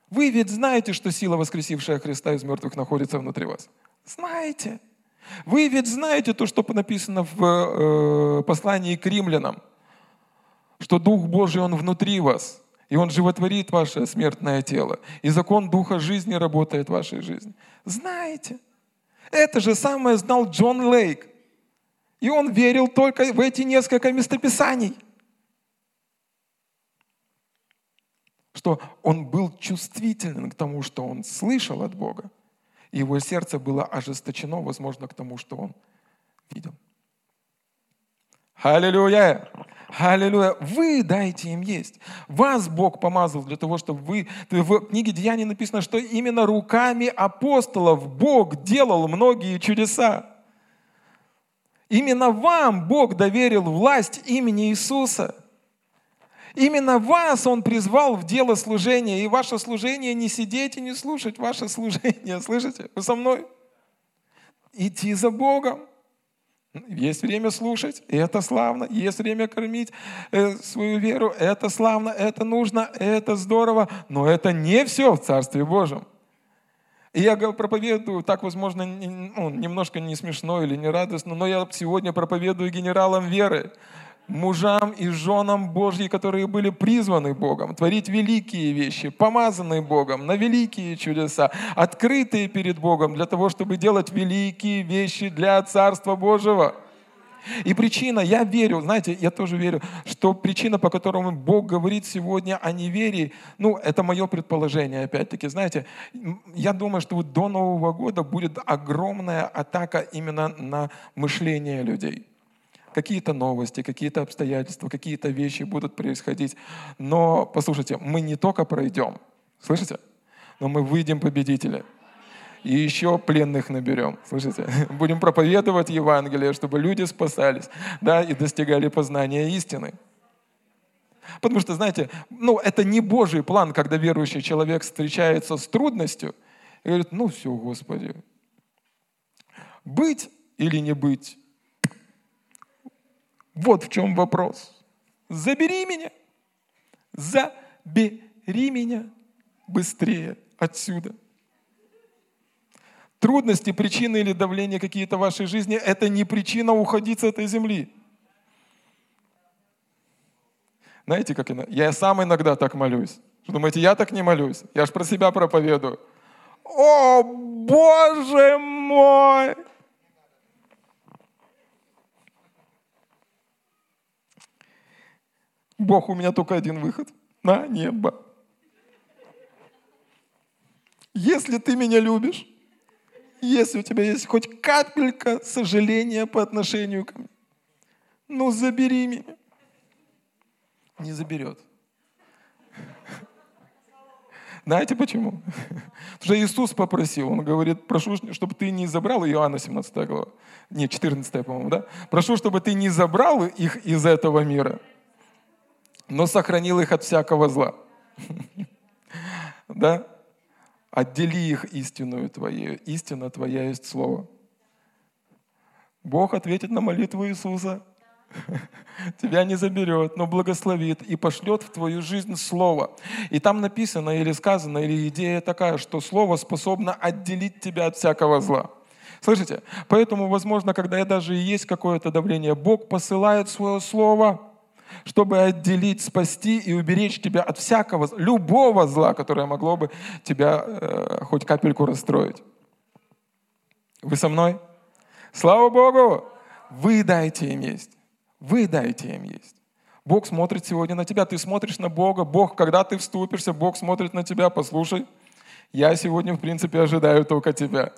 S1: Вы ведь знаете, что сила, воскресившая Христа из мертвых, находится внутри вас. Знаете. Вы ведь знаете то, что написано в э, послании к римлянам, что Дух Божий, Он внутри вас, и Он животворит ваше смертное тело, и закон Духа жизни работает в вашей жизни. Знаете. Это же самое знал Джон Лейк. И он верил только в эти несколько местописаний. Что он был чувствителен к тому, что он слышал от Бога и его сердце было ожесточено, возможно, к тому, что он видел. Аллилуйя! Аллилуйя! Вы дайте им есть. Вас Бог помазал для того, чтобы вы... В книге Деяний написано, что именно руками апостолов Бог делал многие чудеса. Именно вам Бог доверил власть имени Иисуса – Именно вас Он призвал в дело служения. И ваше служение не сидеть и не слушать. Ваше служение, слышите? Вы со мной? Идти за Богом. Есть время слушать, и это славно. Есть время кормить э, свою веру, это славно, это нужно, это здорово. Но это не все в Царстве Божьем. И я проповедую, так, возможно, ну, немножко не смешно или не радостно, но я сегодня проповедую генералам веры мужам и женам Божьим, которые были призваны Богом, творить великие вещи, помазанные Богом на великие чудеса, открытые перед Богом для того, чтобы делать великие вещи для Царства Божьего. И причина, я верю, знаете, я тоже верю, что причина, по которой Бог говорит сегодня о неверии, ну, это мое предположение, опять-таки, знаете, я думаю, что вот до Нового года будет огромная атака именно на мышление людей какие-то новости, какие-то обстоятельства, какие-то вещи будут происходить. Но, послушайте, мы не только пройдем, слышите? Но мы выйдем победители. И еще пленных наберем. Слышите? Будем проповедовать Евангелие, чтобы люди спасались, да, и достигали познания истины. Потому что, знаете, ну, это не Божий план, когда верующий человек встречается с трудностью и говорит, ну все, Господи, быть или не быть, Вот в чем вопрос. Забери меня. Забери меня быстрее отсюда. Трудности, причины или давление какие-то в вашей жизни – это не причина уходить с этой земли. Знаете, как я, я сам иногда так молюсь. Что думаете, я так не молюсь? Я ж про себя проповедую. О, Боже мой! Бог, у меня только один выход – на небо. Если ты меня любишь, если у тебя есть хоть капелька сожаления по отношению ко мне, ну забери меня. Не заберет. Знаете почему? Потому что Иисус попросил, Он говорит, прошу, чтобы ты не забрал, Иоанна 17 глава, не, 14, по-моему, да? Прошу, чтобы ты не забрал их из этого мира, но сохранил их от всякого зла. Да? Отдели их истинную Твою. Истина Твоя есть Слово. Бог ответит на молитву Иисуса. Тебя не заберет, но благословит и пошлет в твою жизнь Слово. И там написано или сказано, или идея такая, что Слово способно отделить тебя от всякого зла. Слышите? Поэтому, возможно, когда я даже и есть какое-то давление, Бог посылает свое Слово, чтобы отделить, спасти и уберечь тебя от всякого, любого зла, которое могло бы тебя э, хоть капельку расстроить. Вы со мной? Слава Богу! Вы дайте им есть. Вы дайте им есть. Бог смотрит сегодня на тебя, ты смотришь на Бога. Бог, когда ты вступишься, Бог смотрит на тебя, послушай. Я сегодня, в принципе, ожидаю только тебя.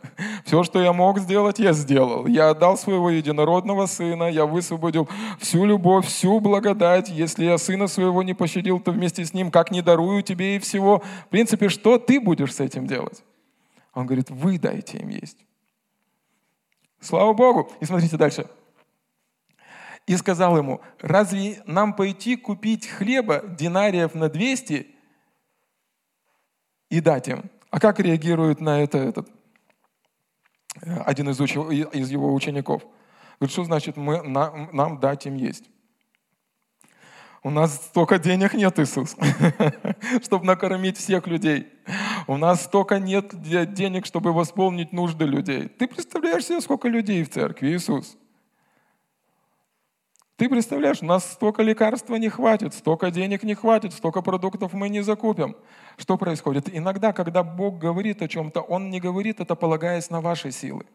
S1: Все, что я мог сделать, я сделал. Я отдал своего единородного сына, я высвободил всю любовь, всю благодать. Если я сына своего не пощадил, то вместе с ним как не дарую тебе и всего. В принципе, что ты будешь с этим делать? Он говорит, вы дайте им есть. Слава Богу. И смотрите дальше и сказал ему, разве нам пойти купить хлеба динариев на 200 и дать им? А как реагирует на это этот, э, один из, уч... из его учеников? Говорит, что значит мы, нам, нам дать им есть? У нас столько денег нет, Иисус, чтобы накормить всех людей. У нас столько нет денег, чтобы восполнить нужды людей. Ты представляешь себе, сколько людей в церкви, Иисус? Ты представляешь, у нас столько лекарства не хватит, столько денег не хватит, столько продуктов мы не закупим. Что происходит? Иногда, когда Бог говорит о чем-то, Он не говорит это, полагаясь на ваши силы.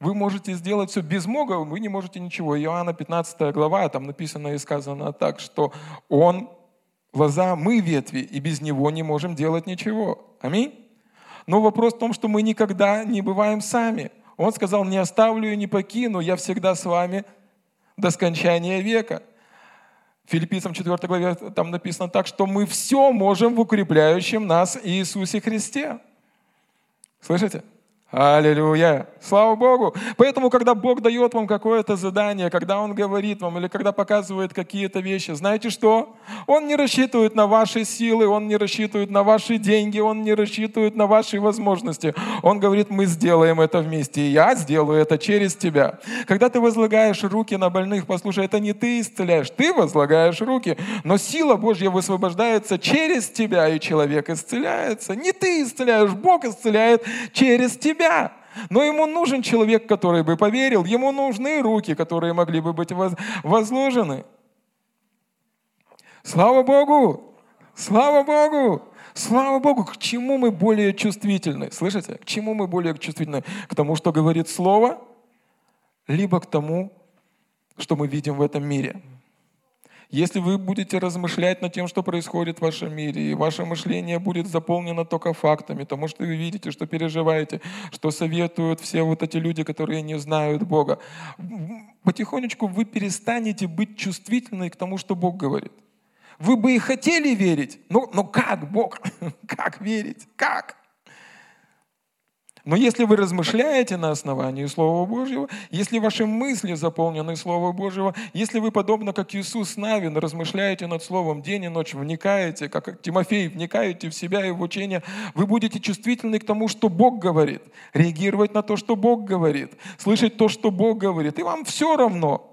S1: Вы можете сделать все без Бога, вы не можете ничего. Иоанна 15 глава, там написано и сказано так, что Он лоза, мы ветви, и без Него не можем делать ничего. Аминь? Но вопрос в том, что мы никогда не бываем сами – он сказал, не оставлю и не покину, я всегда с вами до скончания века. Филиппийцам 4 главе там написано так, что мы все можем в укрепляющем нас Иисусе Христе. Слышите? Аллилуйя! Слава Богу! Поэтому, когда Бог дает вам какое-то задание, когда Он говорит вам или когда показывает какие-то вещи, знаете что? Он не рассчитывает на ваши силы, Он не рассчитывает на ваши деньги, Он не рассчитывает на ваши возможности. Он говорит, мы сделаем это вместе, и я сделаю это через тебя. Когда ты возлагаешь руки на больных, послушай, это не ты исцеляешь, ты возлагаешь руки, но сила Божья высвобождается через тебя, и человек исцеляется. Не ты исцеляешь, Бог исцеляет через тебя себя. Но ему нужен человек, который бы поверил. Ему нужны руки, которые могли бы быть возложены. Слава Богу! Слава Богу! Слава Богу! К чему мы более чувствительны? Слышите? К чему мы более чувствительны? К тому, что говорит Слово, либо к тому, что мы видим в этом мире. Если вы будете размышлять над тем, что происходит в вашем мире, и ваше мышление будет заполнено только фактами, тому, что вы видите, что переживаете, что советуют все вот эти люди, которые не знают Бога, потихонечку вы перестанете быть чувствительны к тому, что Бог говорит. Вы бы и хотели верить, но, но как Бог? Как верить? Как? Но если вы размышляете на основании Слова Божьего, если ваши мысли заполнены Словом Божьего, если вы, подобно как Иисус Навин, размышляете над Словом день и ночь, вникаете, как Тимофей, вникаете в себя и в учение, вы будете чувствительны к тому, что Бог говорит, реагировать на то, что Бог говорит, слышать то, что Бог говорит, и вам все равно,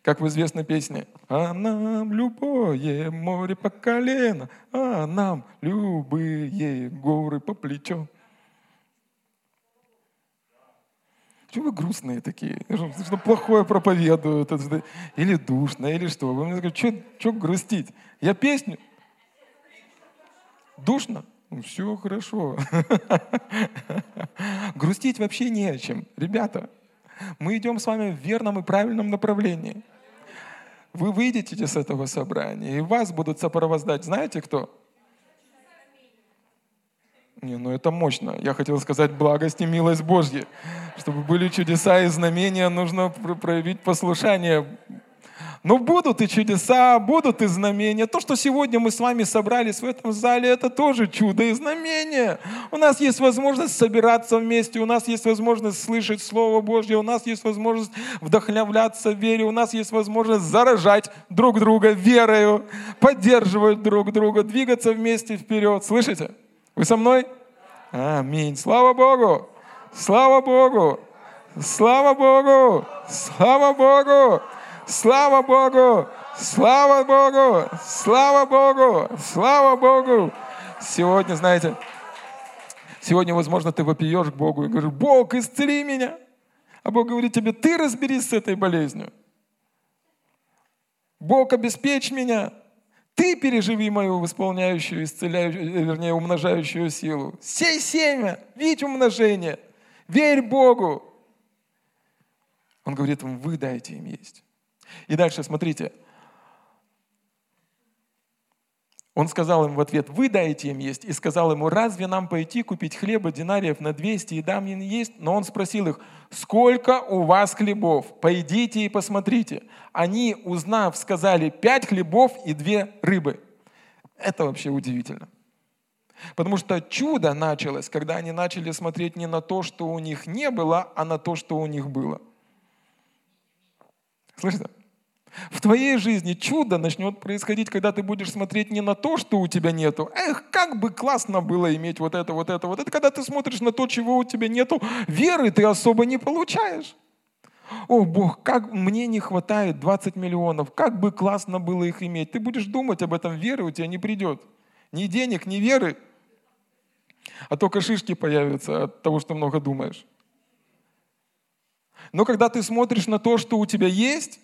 S1: как в известной песне. А нам любое море по колено, а нам любые горы по плечо. Чего вы грустные такие? Что плохое проповедую? Или душно, или что? Вы мне говорите, что грустить? Я песню. Душно? Ну, все хорошо. Грустить вообще не о чем. Ребята, мы идем с вами в верном и правильном направлении. Вы выйдете с этого собрания, и вас будут сопровождать, знаете кто? Не, ну это мощно. Я хотел сказать благость и милость Божья. Чтобы были чудеса и знамения, нужно проявить послушание. Но будут и чудеса, будут и знамения. То, что сегодня мы с вами собрались в этом зале, это тоже чудо и знамение. У нас есть возможность собираться вместе, у нас есть возможность слышать Слово Божье, у нас есть возможность вдохновляться в вере, у нас есть возможность заражать друг друга верою, поддерживать друг друга, двигаться вместе вперед. Слышите? Вы со мной? Аминь. Слава Богу! Слава Богу! Слава Богу! Слава Богу! Слава Богу! Слава Богу! Слава Богу! Слава Богу! Сегодня, знаете, сегодня, возможно, ты вопиешь к Богу и говоришь, Бог, исцели меня. А Бог говорит тебе, ты разберись с этой болезнью. Бог, обеспечь меня. Ты переживи мою восполняющую, исцеляющую, э, вернее, умножающую силу. Сей семя, видь умножение, верь Богу. Он говорит вам, вы дайте им есть. И дальше, смотрите, Он сказал им в ответ, вы даете им есть. И сказал ему, разве нам пойти купить хлеба динариев на 200 и дам им есть? Но он спросил их, сколько у вас хлебов? Пойдите и посмотрите. Они, узнав, сказали, пять хлебов и две рыбы. Это вообще удивительно. Потому что чудо началось, когда они начали смотреть не на то, что у них не было, а на то, что у них было. Слышите? В твоей жизни чудо начнет происходить, когда ты будешь смотреть не на то, что у тебя нету. Эх, как бы классно было иметь вот это, вот это, вот это. Когда ты смотришь на то, чего у тебя нету, веры ты особо не получаешь. О, Бог, как мне не хватает 20 миллионов, как бы классно было их иметь. Ты будешь думать об этом, веры у тебя не придет. Ни денег, ни веры, а только шишки появятся от того, что много думаешь. Но когда ты смотришь на то, что у тебя есть,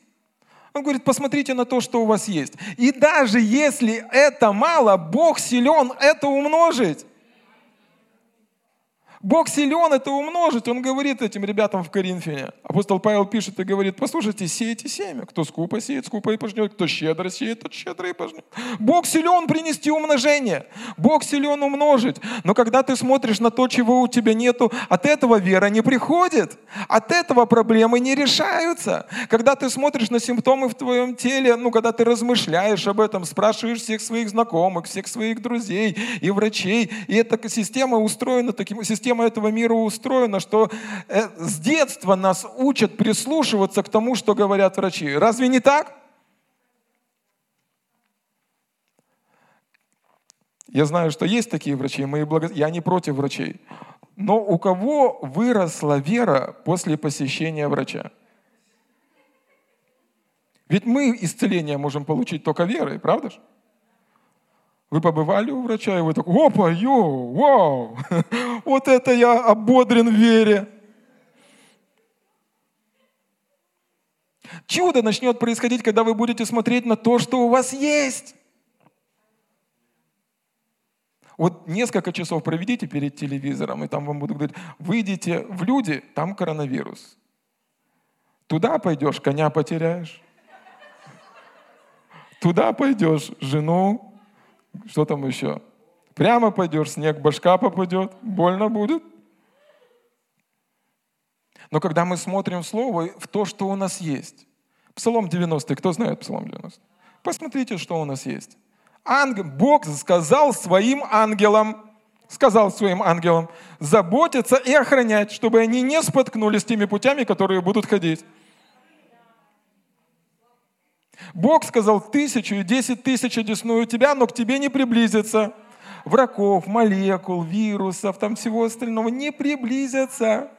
S1: он говорит, посмотрите на то, что у вас есть. И даже если это мало, Бог силен это умножить. Бог силен это умножить. Он говорит этим ребятам в Коринфяне. Апостол Павел пишет и говорит, послушайте, сеете семя. Кто скупо сеет, скупо и пожнет. Кто щедро сеет, тот щедро и пожнет. Бог силен принести умножение. Бог силен умножить. Но когда ты смотришь на то, чего у тебя нету, от этого вера не приходит. От этого проблемы не решаются. Когда ты смотришь на симптомы в твоем теле, ну, когда ты размышляешь об этом, спрашиваешь всех своих знакомых, всех своих друзей и врачей, и эта система устроена таким, система система этого мира устроена, что э, с детства нас учат прислушиваться к тому, что говорят врачи. Разве не так? Я знаю, что есть такие врачи, мы благо... я не против врачей. Но у кого выросла вера после посещения врача? Ведь мы исцеление можем получить только верой, правда же? Вы побывали у врача, и вы так, опа, йо, вау, вот это я ободрен в вере. Чудо начнет происходить, когда вы будете смотреть на то, что у вас есть. Вот несколько часов проведите перед телевизором, и там вам будут говорить, выйдите в люди, там коронавирус. Туда пойдешь, коня потеряешь. Туда пойдешь, жену что там еще? Прямо пойдешь, снег башка попадет, больно будет. Но когда мы смотрим Слово, в то, что у нас есть. Псалом 90, кто знает Псалом 90? Посмотрите, что у нас есть. Ангел, Бог сказал своим ангелам, сказал своим ангелам, заботиться и охранять, чтобы они не споткнулись теми путями, которые будут ходить. Бог сказал тысячу и десять тысяч одесную тебя, но к тебе не приблизится. Врагов, молекул, вирусов, там всего остального не приблизятся.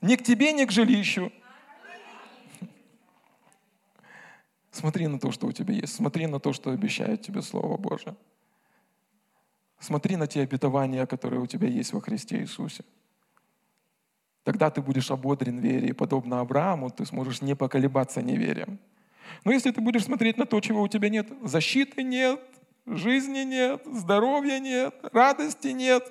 S1: Ни к тебе, ни к жилищу. Смотри на то, что у тебя есть. Смотри на то, что обещает тебе Слово Божие. Смотри на те обетования, которые у тебя есть во Христе Иисусе. Тогда ты будешь ободрен вере, и подобно Аврааму ты сможешь не поколебаться неверием. Но если ты будешь смотреть на то, чего у тебя нет, защиты нет, жизни нет, здоровья нет, радости нет,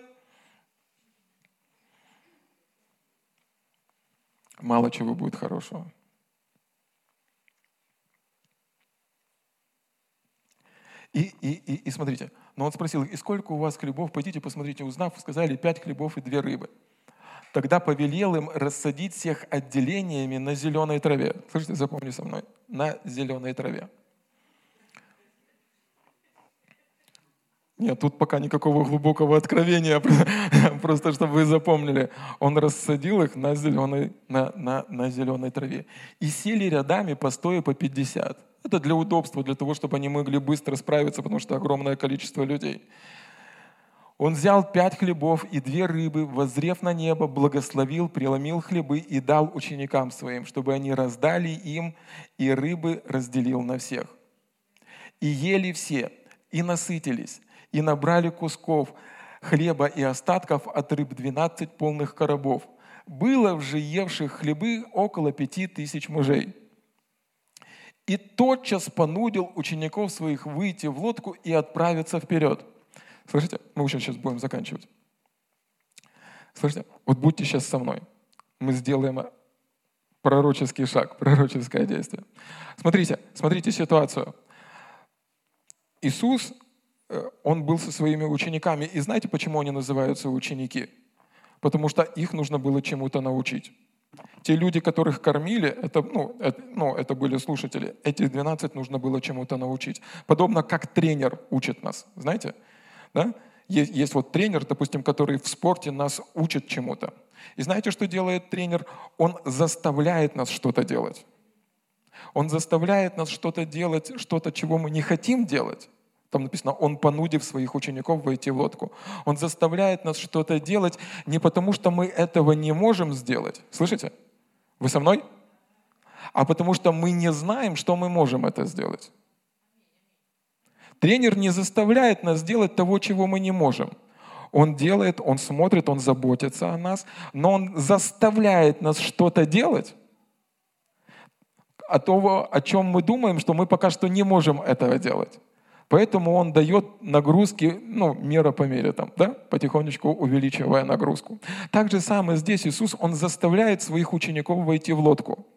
S1: мало чего будет хорошего. И, и, и, и смотрите, но он спросил, и сколько у вас хлебов? Пойдите, посмотрите. Узнав, сказали, пять хлебов и две рыбы. Тогда повелел им рассадить всех отделениями на зеленой траве. Слышите, запомни со мной. На зеленой траве. Нет, тут пока никакого глубокого откровения, просто чтобы вы запомнили. Он рассадил их на зеленой, на, на, на зеленой траве. И сели рядами по стоя по 50. Это для удобства, для того, чтобы они могли быстро справиться, потому что огромное количество людей. Он взял пять хлебов и две рыбы, возрев на небо, благословил, преломил хлебы и дал ученикам своим, чтобы они раздали им, и рыбы разделил на всех. И ели все, и насытились, и набрали кусков хлеба и остатков от рыб двенадцать полных коробов. Было же евших хлебы около пяти тысяч мужей. И тотчас понудил учеников своих выйти в лодку и отправиться вперед. Слышите? Мы уже сейчас будем заканчивать. Слышите? Вот будьте сейчас со мной. Мы сделаем пророческий шаг, пророческое действие. Смотрите, смотрите ситуацию. Иисус Э, он был со своими учениками. И знаете, почему они называются ученики? Потому что их нужно было чему-то научить. Те люди, которых кормили, это, ну, это, ну, это были слушатели. Этих 12 нужно было чему-то научить. Подобно как тренер учит нас. Знаете? Да? Есть, есть вот тренер, допустим, который в спорте нас учит чему-то. И знаете, что делает тренер? Он заставляет нас что-то делать. Он заставляет нас что-то делать, что-то, чего мы не хотим делать. Там написано, он понудив своих учеников войти в лодку. Он заставляет нас что-то делать не потому, что мы этого не можем сделать. Слышите? Вы со мной? А потому что мы не знаем, что мы можем это сделать. Тренер не заставляет нас делать того, чего мы не можем. Он делает, он смотрит, он заботится о нас, но он заставляет нас что-то делать, о того, о чем мы думаем, что мы пока что не можем этого делать. Поэтому он дает нагрузки, ну, мера по мере, там, да, потихонечку увеличивая нагрузку. Так же самое здесь Иисус, он заставляет своих учеников войти в лодку.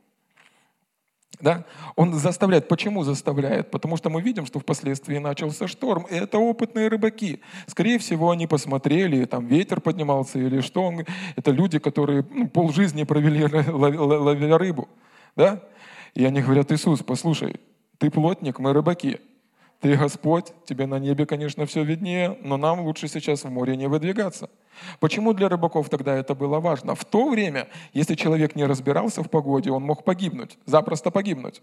S1: Да? Он заставляет. Почему заставляет? Потому что мы видим, что впоследствии начался шторм, и это опытные рыбаки. Скорее всего, они посмотрели, там ветер поднимался или что. Это люди, которые ну, полжизни провели, ловя рыбу. Да? И они говорят, Иисус, послушай, ты плотник, мы рыбаки. Ты Господь, тебе на небе, конечно, все виднее, но нам лучше сейчас в море не выдвигаться. Почему для рыбаков тогда это было важно? В то время, если человек не разбирался в погоде, он мог погибнуть, запросто погибнуть.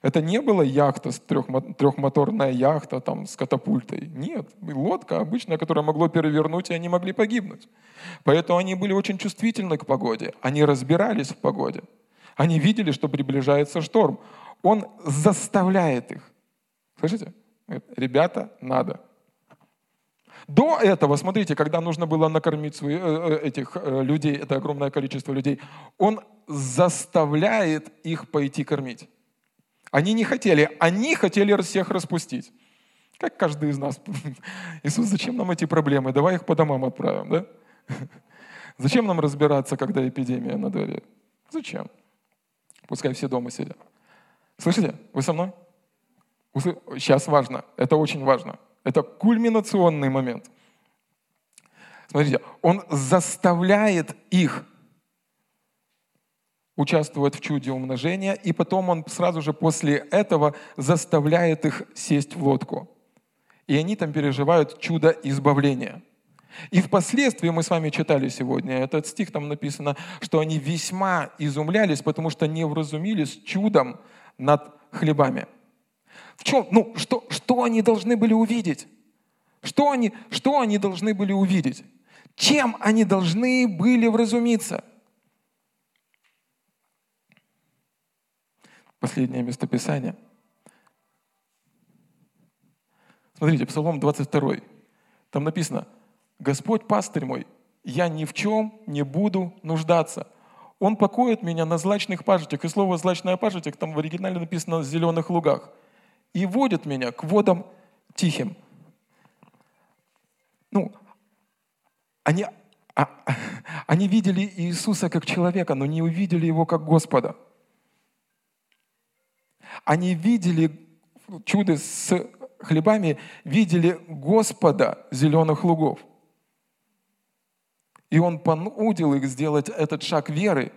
S1: Это не была яхта, трехмоторная яхта там, с катапультой. Нет, лодка обычная, которая могло перевернуть, и они могли погибнуть. Поэтому они были очень чувствительны к погоде. Они разбирались в погоде. Они видели, что приближается шторм. Он заставляет их. Слышите? Ребята, надо. До этого, смотрите, когда нужно было накормить свои, э, э, этих э, людей, это огромное количество людей, он заставляет их пойти кормить. Они не хотели, они хотели всех распустить. Как каждый из нас. Иисус, зачем нам эти проблемы? Давай их по домам отправим, да? Зачем нам разбираться, когда эпидемия на дворе? Зачем? Пускай все дома сидят. Слышите? Вы со мной? Сейчас важно, это очень важно. Это кульминационный момент. Смотрите, он заставляет их участвовать в чуде умножения, и потом он сразу же после этого заставляет их сесть в лодку. И они там переживают чудо избавления. И впоследствии мы с вами читали сегодня этот стих, там написано, что они весьма изумлялись, потому что не вразумились чудом над хлебами. В чем, ну, что, что они должны были увидеть? Что они, что они должны были увидеть? Чем они должны были вразумиться? Последнее местописание. Смотрите, Псалом 22. Там написано, «Господь пастырь мой, я ни в чем не буду нуждаться. Он покоит меня на злачных пажитях». И слово «злачная пажитик» там в оригинале написано «в зеленых лугах». «И водит меня к водам тихим». Ну, они, а, они видели Иисуса как человека, но не увидели Его как Господа. Они видели чудо с хлебами, видели Господа зеленых лугов. И Он понудил их сделать этот шаг веры,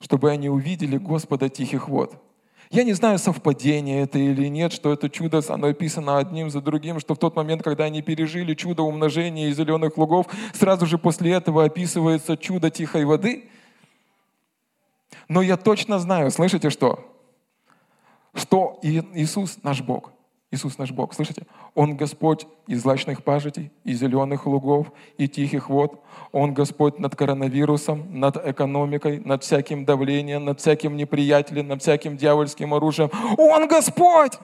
S1: чтобы они увидели Господа тихих вод. Я не знаю, совпадение это или нет, что это чудо, оно описано одним за другим, что в тот момент, когда они пережили чудо умножения из зеленых лугов, сразу же после этого описывается чудо тихой воды. Но я точно знаю, слышите что? Что Иисус наш Бог – Иисус наш Бог, слышите? Он Господь из злачных пажитей, и зеленых лугов, и тихих вод. Он Господь над коронавирусом, над экономикой, над всяким давлением, над всяким неприятелем, над всяким дьявольским оружием. Он Господь!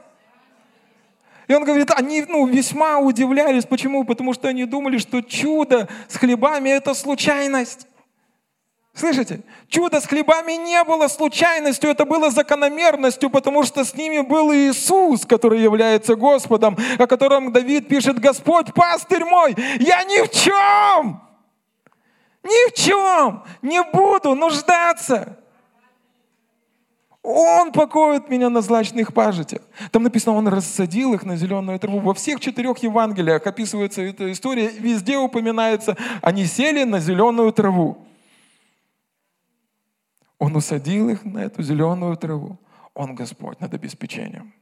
S1: И он говорит, они ну, весьма удивлялись. Почему? Потому что они думали, что чудо с хлебами – это случайность. Слышите? Чудо с хлебами не было случайностью, это было закономерностью, потому что с ними был Иисус, который является Господом, о котором Давид пишет, Господь, пастырь мой, я ни в чем, ни в чем не буду нуждаться. Он покоит меня на злачных пажитях. Там написано, он рассадил их на зеленую траву. Во всех четырех Евангелиях описывается эта история, везде упоминается, они сели на зеленую траву. Он усадил их на эту зеленую траву. Он Господь над обеспечением.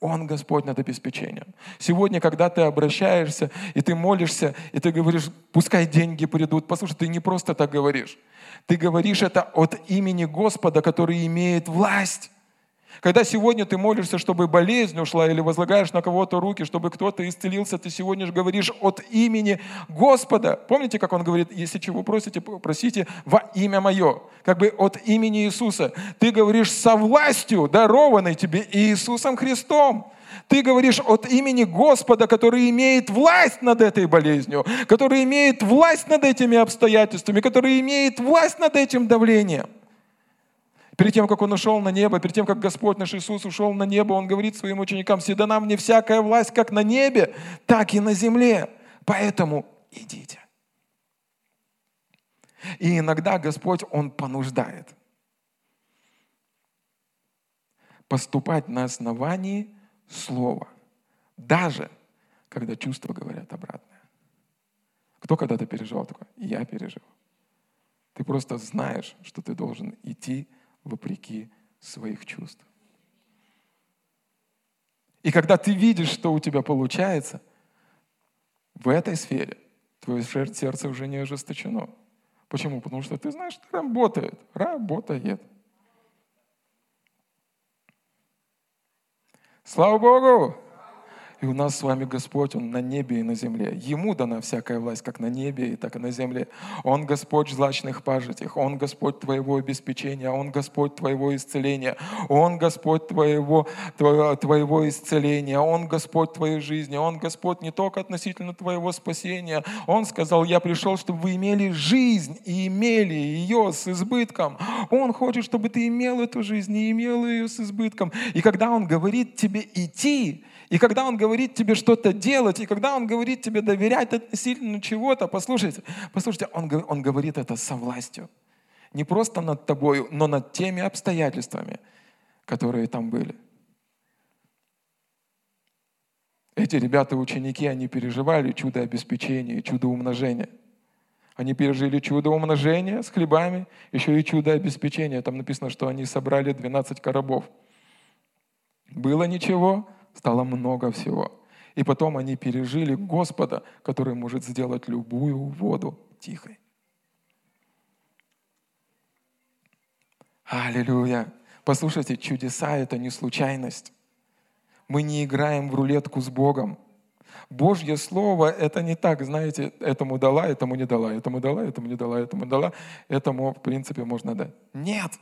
S1: Он Господь над обеспечением. Сегодня, когда ты обращаешься, и ты молишься, и ты говоришь, пускай деньги придут. Послушай, ты не просто так говоришь. Ты говоришь это от имени Господа, который имеет власть. Когда сегодня ты молишься, чтобы болезнь ушла, или возлагаешь на кого-то руки, чтобы кто-то исцелился, ты сегодня же говоришь от имени Господа. Помните, как он говорит, если чего просите, просите во имя мое. Как бы от имени Иисуса. Ты говоришь со властью, дарованной тебе Иисусом Христом. Ты говоришь от имени Господа, который имеет власть над этой болезнью, который имеет власть над этими обстоятельствами, который имеет власть над этим давлением. Перед тем, как Он ушел на небо, перед тем, как Господь наш Иисус ушел на небо, Он говорит своим ученикам, «Седана мне всякая власть как на небе, так и на земле. Поэтому идите». И иногда Господь, Он понуждает поступать на основании Слова, даже когда чувства говорят обратное. Кто когда-то переживал такое? Я переживал. Ты просто знаешь, что ты должен идти вопреки своих чувств. И когда ты видишь, что у тебя получается, в этой сфере твое сердце уже не ожесточено. Почему? Потому что ты знаешь, что работает, работает. Слава Богу! И у нас с вами Господь, Он на небе и на земле. Ему дана всякая власть, как на небе, и так и на земле. Он Господь злачных пажитих, Он Господь твоего обеспечения, Он Господь твоего исцеления, Он Господь твоего, твоего, твоего исцеления, Он Господь твоей жизни, Он Господь не только относительно твоего спасения. Он сказал, я пришел, чтобы вы имели жизнь и имели ее с избытком. Он хочет, чтобы ты имел эту жизнь и имел ее с избытком. И когда Он говорит тебе идти, и когда Он говорит тебе что-то делать, и когда Он говорит тебе доверять относительно чего-то, послушайте, послушайте, Он, он говорит это со властью. Не просто над тобой, но над теми обстоятельствами, которые там были. Эти ребята-ученики, они переживали чудо обеспечения, чудо умножения. Они пережили чудо умножения с хлебами, еще и чудо обеспечения. Там написано, что они собрали 12 коробов. Было ничего, стало много всего. И потом они пережили Господа, который может сделать любую воду тихой. Аллилуйя. Послушайте, чудеса — это не случайность. Мы не играем в рулетку с Богом. Божье Слово — это не так, знаете, этому дала, этому не дала, этому дала, этому не дала, этому дала, этому, в принципе, можно дать. Нет!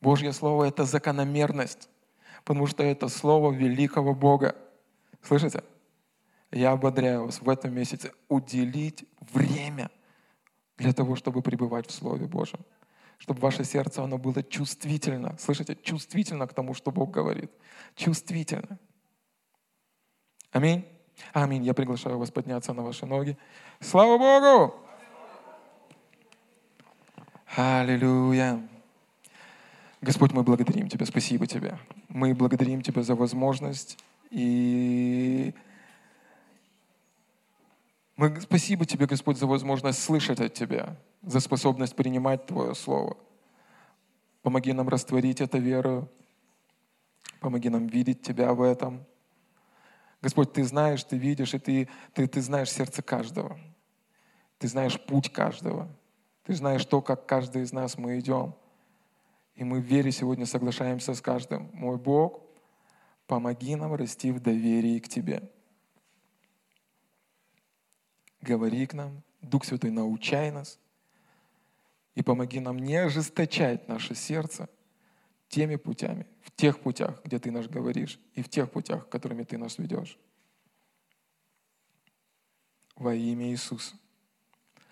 S1: Божье Слово — это закономерность, потому что это Слово великого Бога. Слышите? Я ободряю вас в этом месяце уделить время для того, чтобы пребывать в Слове Божьем. Чтобы ваше сердце, оно было чувствительно. Слышите? Чувствительно к тому, что Бог говорит. Чувствительно. Аминь. Аминь. Я приглашаю вас подняться на ваши ноги. Слава Богу! Аллилуйя. Господь, мы благодарим Тебя, спасибо Тебе. Мы благодарим Тебя за возможность и мы спасибо Тебе, Господь, за возможность слышать от Тебя, за способность принимать Твое Слово. Помоги нам растворить это веру, помоги нам видеть Тебя в этом. Господь, Ты знаешь, Ты видишь, и Ты, ты, ты знаешь сердце каждого. Ты знаешь путь каждого. Ты знаешь то, как каждый из нас мы идем. И мы в вере сегодня соглашаемся с каждым. Мой Бог, помоги нам расти в доверии к Тебе. Говори к нам, Дух Святой, научай нас. И помоги нам не ожесточать наше сердце теми путями, в тех путях, где Ты нас говоришь, и в тех путях, которыми Ты нас ведешь. Во имя Иисуса.